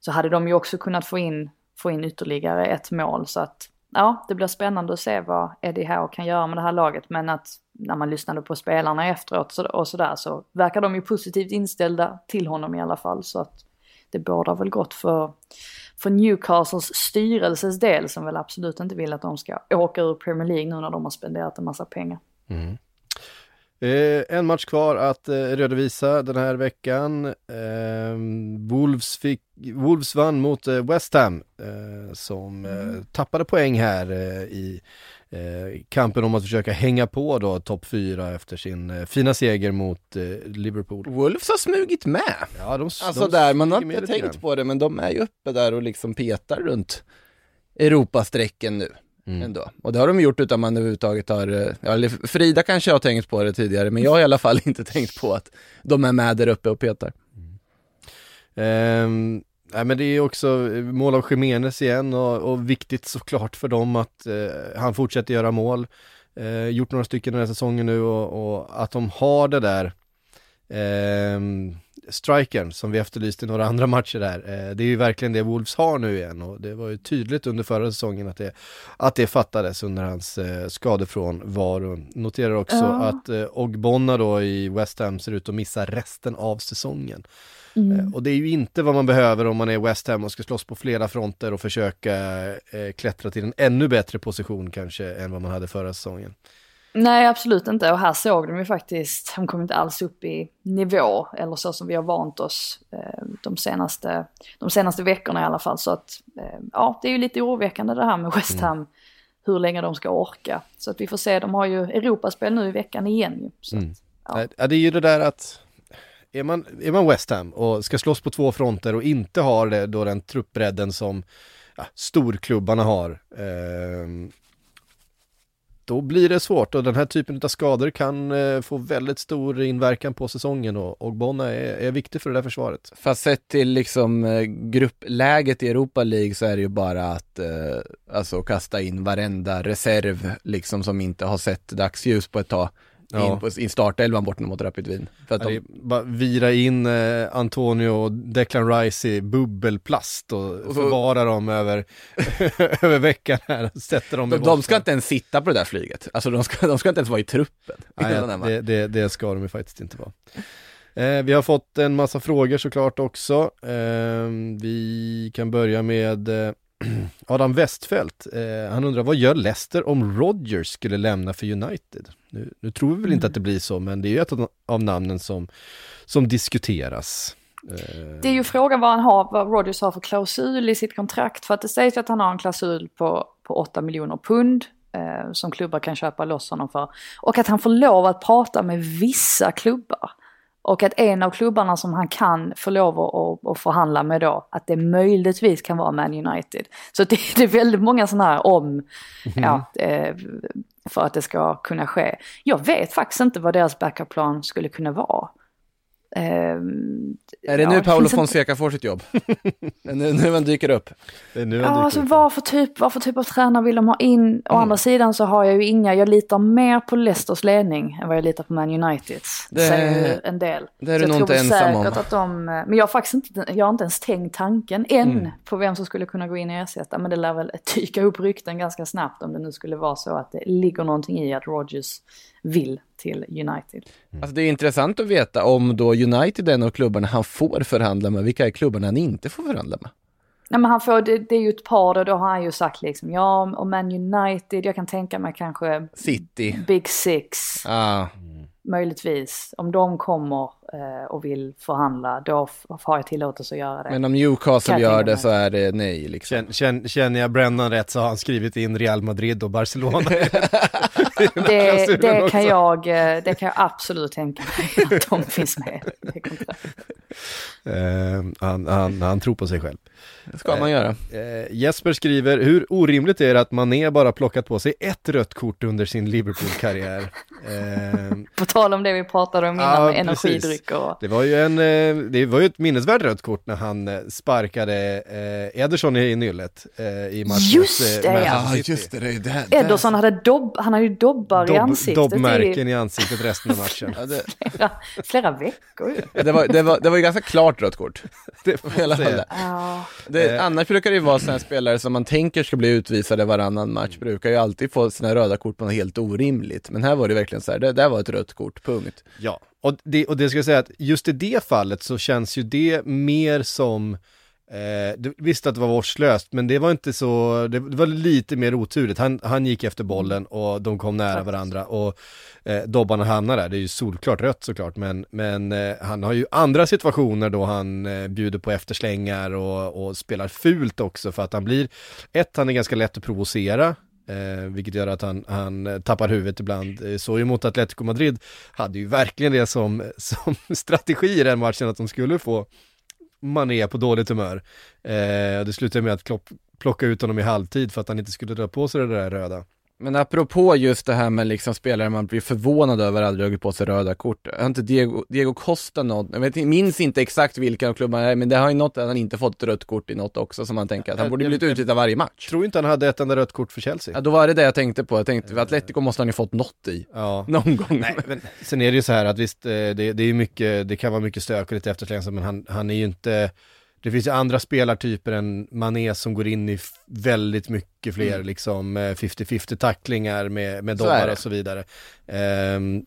så hade de ju också kunnat få in, få in ytterligare ett mål. Så att ja, det blir spännande att se vad Eddie Howe kan göra med det här laget. Men att när man lyssnade på spelarna efteråt så, och sådär så verkar de ju positivt inställda till honom i alla fall. Så att det bådar väl gott för, för Newcastles styrelses del som väl absolut inte vill att de ska åka ur Premier League nu när de har spenderat en massa pengar. Eh, en match kvar att eh, redovisa den här veckan. Eh, Wolves, fick, Wolves vann mot eh, West Ham eh, som eh, tappade poäng här i eh, kampen om att försöka hänga på då topp 4 efter sin eh, fina seger mot eh, Liverpool. Wolves har smugit med. Ja, de, Alltså där, man har inte tänkt grann. på det, men de är ju uppe där och liksom petar runt Europasträcken nu. Mm. Ändå. Och det har de gjort utan man överhuvudtaget har, eh, ja, Frida kanske har tänkt på det tidigare, men jag har i alla fall inte tänkt på att de är med där uppe och petar. Ehm, nej men det är också mål av Jiménez igen och, och viktigt såklart för dem att eh, han fortsätter göra mål. Eh, gjort några stycken den här säsongen nu och, och att de har det där ehm, strikern som vi efterlyste i några andra matcher där. Eh, det är ju verkligen det Wolves har nu igen och det var ju tydligt under förra säsongen att det, att det fattades under hans eh, skadefrånvaro. Noterar också Ja. att eh, Ogbonna då i West Ham ser ut att missa resten av säsongen. Eh, Och det är ju inte vad man behöver om man är West Ham och ska slåss på flera fronter och försöka eh, klättra till en ännu bättre position kanske än vad man hade förra säsongen. Nej, absolut inte. Och här såg de ju faktiskt, de kom inte alls upp i nivå, eller så som vi har vant oss eh, de, senaste, de senaste veckorna i alla fall. Så att, eh, ja, det är ju lite oroväckande det här med West Ham, hur länge de ska orka. Så att vi får se, de har ju Europaspel nu i veckan igen. Så Mm. att, ja. Ja. det är ju det där att är man, är man West Ham och ska slåss på två fronter och inte har det, då den truppbredden som ja, storklubbarna har, eh, då blir det svårt och den här typen av skador kan eh, få väldigt stor inverkan på säsongen och, och Bonna är, är viktig för det där försvaret. Fast sett till liksom eh, gruppläget i Europa League så är det ju bara att eh, alltså kasta in varenda reserv liksom som inte har sett dagsljus på ett tag Ja. in på, i startelvan bort mot Rapid Wien. För att de, bara vira in eh, Antonio och Declan Rice i bubbelplast och, Och så- förvara dem över, över veckan här sätter dem de, de ska inte ens sitta på det där flyget. Alltså de ska, de ska inte ens vara i truppen. Nej, det, det, det ska de ju faktiskt inte vara. Eh, vi har fått en massa frågor såklart också. Eh, vi kan börja med eh, Adam Westfält. Eh, han undrar vad gör Leicester om Rodgers skulle lämna för United? Nu, nu tror vi väl inte att det blir så, men det är ju ett av, namnen som, som diskuteras. Eh, Det är ju frågan vad han har, vad Rodgers har för klausul i sitt kontrakt. För att det sägs att han har en klausul på, på 8 miljoner pund. eh, som klubbar kan köpa loss honom för. Och att han får lov att prata med vissa klubbar. Och att en av klubbarna som han kan få lov att, att förhandla med då, att det möjligtvis kan vara Man United. Så det, det är väldigt många sådana här om, mm. ja, eh, för att det ska kunna ske. Jag vet faktiskt inte vad deras backup-plan skulle kunna vara. Um, är det ja, nu Paolo Fonseca får sitt jobb? nu, nu han dyker upp? Det är nu ja, alltså vad för, typ, vad för typ av tränare vill de ha in? Mm. Å andra sidan så har jag ju inga, jag litar mer på Leicesters ledning än vad jag litar på Man Uniteds. Det säger en del. Det är du nog inte ensam om. Att de, men jag har faktiskt inte, jag har inte ens tänkt tanken än mm. på vem som skulle kunna gå in och ersätta. Men det lär väl dyka upp rykten ganska snabbt om det nu skulle vara så att det ligger någonting i att Rogers vill till United. Mm. Alltså det är intressant att veta om då United är en av klubbarna han får förhandla med, vilka är klubbarna han inte får förhandla med? Nej men han får, det, det är ju ett par då, då har han ju sagt liksom, ja och Man United, jag kan tänka mig kanske City, Big Six. Ah möjligtvis, om de kommer och vill förhandla, då har jag tillåtelse att göra det. Men om Newcastle gör det så är det nej liksom. Känner, känner jag Brennan rätt så har han skrivit in Real Madrid och Barcelona. det, det, kan jag, eh, det kan jag absolut tänka mig att de finns med. Uh, han, han, han tror på sig själv. Det ska man göra. Uh, Jesper skriver, hur orimligt är det att Mané bara plockat på sig ett rött kort under sin Liverpool-karriär? Uh, på tal om det vi pratade om innan med energidryck Det var ju en, det var ju ett minnesvärt rött kort när han sparkade Ederson i nyllet i matchen. Just det ja! just det, det, det, Ederson hade dobb, han hade ju dobbar dobb, i ansiktet. Dobbmärken i... i ansiktet resten av matchen. flera, flera veckor ju. det, var, det, var, det var ju ganska klart rött kort. det får man säga. Ja. Det, eh. annars brukar det ju vara sådana spelare som man tänker ska bli utvisade varannan match, brukar ju alltid få sina röda kort på något helt orimligt. Men här var det verkligen så här, det där var ett rött kort, punkt. Ja, och det, och det ska jag säga att just i det fallet så känns ju det mer som Eh, du visste att det var vårdslöst, men det var inte så, det, var lite mer oturligt. Han, han gick efter bollen och de kom nära varandra och eh, dobbarna hamnade där. Det är ju solklart rött såklart, men, men eh, han har ju andra situationer då han eh, bjuder på efterslängar och, och spelar fult också för att han blir, ett, han är ganska lätt att provocera, Eh, vilket gör att han, han eh, tappar huvudet ibland. Eh, så ju mot Atletico Madrid hade ju verkligen det som, som strategi i den matchen att de skulle få Mané på dåligt humör. Eh, det slutade med att Klopp plocka ut honom i halvtid för att han inte skulle dra på sig det där röda. Men apropå just det här med liksom spelare man blir förvånad över aldrig dragit på sig röda kort. Har inte Diego, Diego Costa något, jag vet, minns inte exakt vilka av klubbarna det är, men det har ju något att han inte fått rött kort i något också som man tänker att han borde blivit utvisad varje match. Tror inte han hade ett enda rött kort för Chelsea. Ja, då var det det jag tänkte på. Jag tänkte, Atletico måste han ju fått något i. Ja. Någon gång. Nej, men, sen är det ju så här att visst, eh, det, det är mycket, det kan vara mycket stök och lite efterslängt, men han, han är ju inte det finns ju andra spelartyper än Mané som går in i väldigt mycket fler mm. liksom 50-50 tacklingar med, med dobbar och så vidare. Um,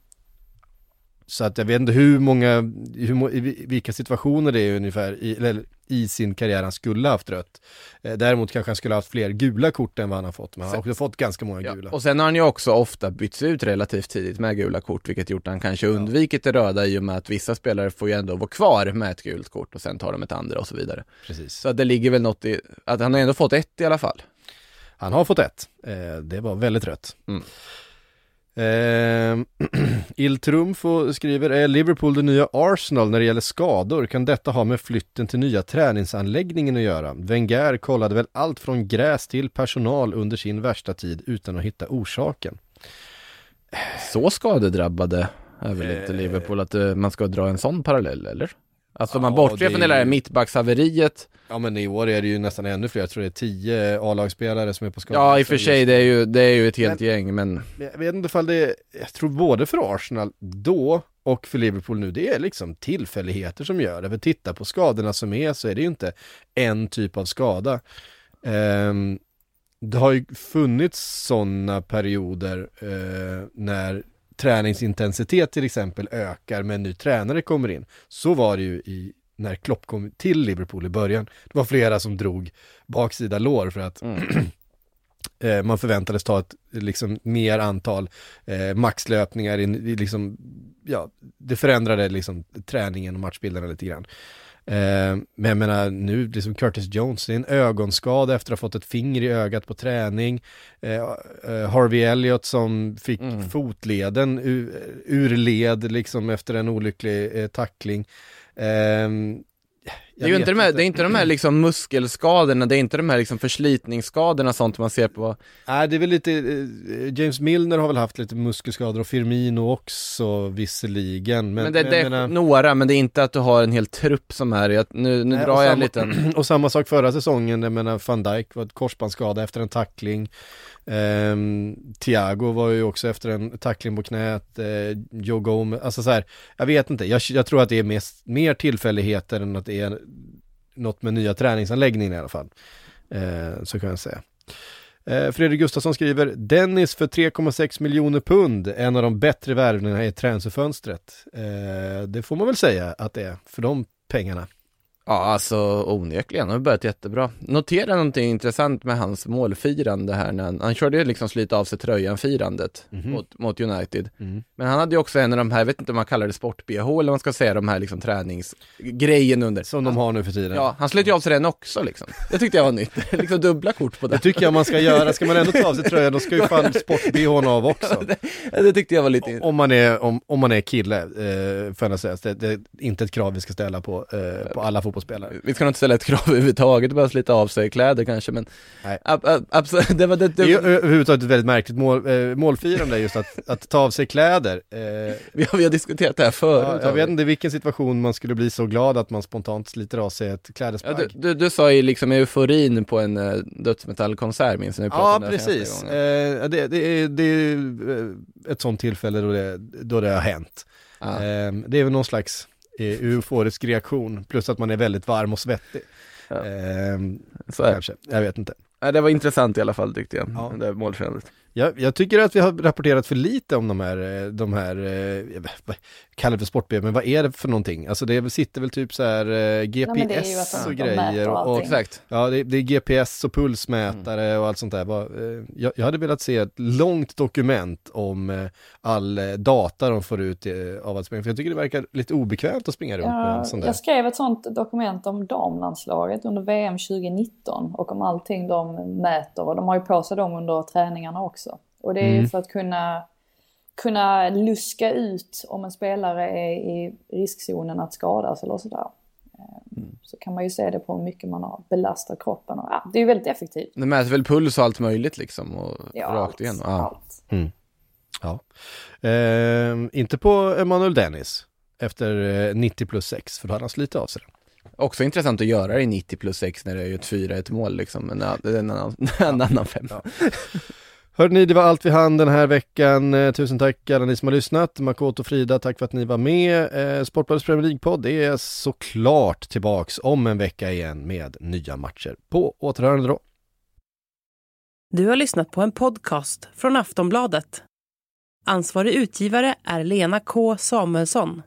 så att jag vet inte hur många, hur, i vilka situationer det är ungefär, i, eller i sin karriär han skulle haft rött. Eh, däremot kanske han skulle haft fler gula kort än vad han har fått, men han har också fått ganska många gula. Ja, och sen har han ju också ofta bytts ut relativt tidigt med gula kort, vilket gjort att han kanske undvikit det röda i och med att vissa spelare får ju ändå vara kvar med ett gult kort och sen tar de ett andra och så vidare. Precis. Så att det ligger väl något i, att han har ändå fått ett i alla fall. Han har fått ett, eh, det var väldigt rött. Mm. Eh, Il Trumfo skriver, är Liverpool det nya Arsenal när det gäller skador? Kan detta ha med flytten till nya träningsanläggningen att göra? Wenger kollade väl allt från gräs till personal under sin värsta tid utan att hitta orsaken. Så skadedrabbade är väl inte eh. Liverpool att uh, man ska dra en sån parallell, eller? Alltså ja, man bortser från det där mittbackshaveriet Ja men i år är det ju nästan ännu fler, jag tror det är tio A-lagsspelare som är på skada Ja i och för sig, det är ju, det är ju ett helt men, gäng men Jag vet inte ifall det är, jag tror både för Arsenal då och för Liverpool nu, det är liksom tillfälligheter som gör det. För titta på skadorna som är så är det ju inte en typ av skada. Um, det har ju funnits sådana perioder uh, när träningsintensitet till exempel ökar med en ny tränare kommer in. Så var det ju i när Klopp kom till Liverpool i början. Det var flera som drog baksida lår för att mm. eh, man förväntades ta ett liksom mer antal eh, maxlöpningar, in, liksom, ja, det förändrade liksom träningen och matchbilderna lite grann. Eh, men jag menar nu, liksom Curtis Jones, det är en ögonskada efter att ha fått ett finger i ögat på träning. Eh, eh, Harvey Elliott som fick Mm. fotleden ur, ur led liksom efter en olycklig tackling. Ehm, Det är ju inte de, här, det är inte de här liksom muskelskadorna, det är inte de här liksom förslitningsskadorna sånt man ser på Nej, det är väl lite, eh, James Milner har väl haft lite muskelskador och Firmino också visserligen. Men, Men, det, det är menar- några, men det är inte att du har en hel trupp som är jag, nu, nu Nej, drar och jag en samma- liten Och samma sak förra säsongen, jag menar van Dijk var ett korsbandsskada efter en tackling. Um, Thiago var ju också efter en tackling på knät. uh, Joe Gomez, alltså så här, jag vet inte, jag, jag tror att det är mest, mer tillfälligheter än att det är något med nya träningsanläggningen i alla fall. Uh, så kan jag säga. Uh, Fredrik Gustafsson skriver, Dennis för 3,6 miljoner pund, en av de bättre värvningarna i transferfönstret. Uh, det får man väl säga att det är, för de pengarna. Ja, alltså onekligen, han har börjat jättebra. Notera någonting intressant med hans målfirande här när han, han körde ju liksom slita av sig tröjan-firandet Mhm. mot, mot United. Mm. Men han hade ju också en av de här, jag vet inte om man kallar det sport-bh eller vad man ska säga, de här liksom träningsgrejen under. Som de har nu för tiden. Ja, han slet ju av sig den också liksom. Det tyckte jag var nytt. liksom dubbla kort på det. Det tycker jag man ska göra, ska man ändå ta av sig tröjan då ska ju fan sport-bhn av också. det tyckte jag var lite... Om man är, om, om man är kille, eh, får jag säga. Det, det är inte ett krav vi ska ställa på, eh, på alla fotbollsspelare. Vi ska nog inte ställa ett krav överhuvudtaget, bara slita av sig kläder kanske, men Nej. ab, ab, absolut, det var det, Det är det, överhuvudtaget ett väldigt märkligt mål, eh, målfirande just att, att ta av sig kläder. Eh, vi, har, vi har diskuterat det här förut. ja, jag vet inte i vilken situation man skulle bli så glad att man spontant sliter av sig ett Ja, klädesplagg. du, du, du sa ju liksom euforin på en uh, dödsmetallkonsert minns ni? vi pratade Ja, det precis. Eh, det, det, är, det är eh, ett sånt tillfälle då det, då det har hänt. Ja. Eh, det är väl någon slags euforisk reaktion, plus att man är väldigt varm och svettig. Ja. Eh, Så är. kanske, jag vet inte. Det var intressant i alla fall tyckte jag, Ja. det målfirandet. Jag, jag tycker att vi har rapporterat för lite om de här, eh, de här eh, jag kallar det för sport men vad är det för någonting? Alltså det sitter väl typ så här eh, GPS de- och grejer och, och. Exakt. Ja, det, det är GPS och pulsmätare och allt sånt där. Jag, jag hade velat se ett långt dokument om all data de får ut av att springa, för jag tycker det verkar lite obekvämt att springa runt med en Ja, sån där. jag skrev ett sånt dokument om damlandslaget under VM 2019 och om allting de mäter och de har ju på sig dem under träningarna också. Och det är ju Mm. för att kunna, kunna luska ut om en spelare är i riskzonen att skadas eller sådär. Eh, Mm. Så kan man ju se det på hur mycket man har belastat kroppen. Och, ja, det är ju väldigt effektivt. Det mäter väl puls och allt möjligt liksom, och Ja, rakt allt, igenom. Ja. allt. Ja. Eh, inte på Emanuel Dennis efter eh, 90 plus 6, för då hade han slitit av sig den. Också intressant att göra det i 90 plus 6 när det är ju ett 4-1 mål liksom, men ja, det är en annan, en annan femma. Hörde ni, det var allt vi hann den här veckan. Eh, tusen tack alla ni som har lyssnat. Makoto och Frida, tack för att ni var med. Eh, Sportbladets Premier League-podd är såklart tillbaks om en vecka igen med nya matcher. På återhörande då. Du har lyssnat på en podcast från Aftonbladet. Ansvarig utgivare är Lena K Samuelsson.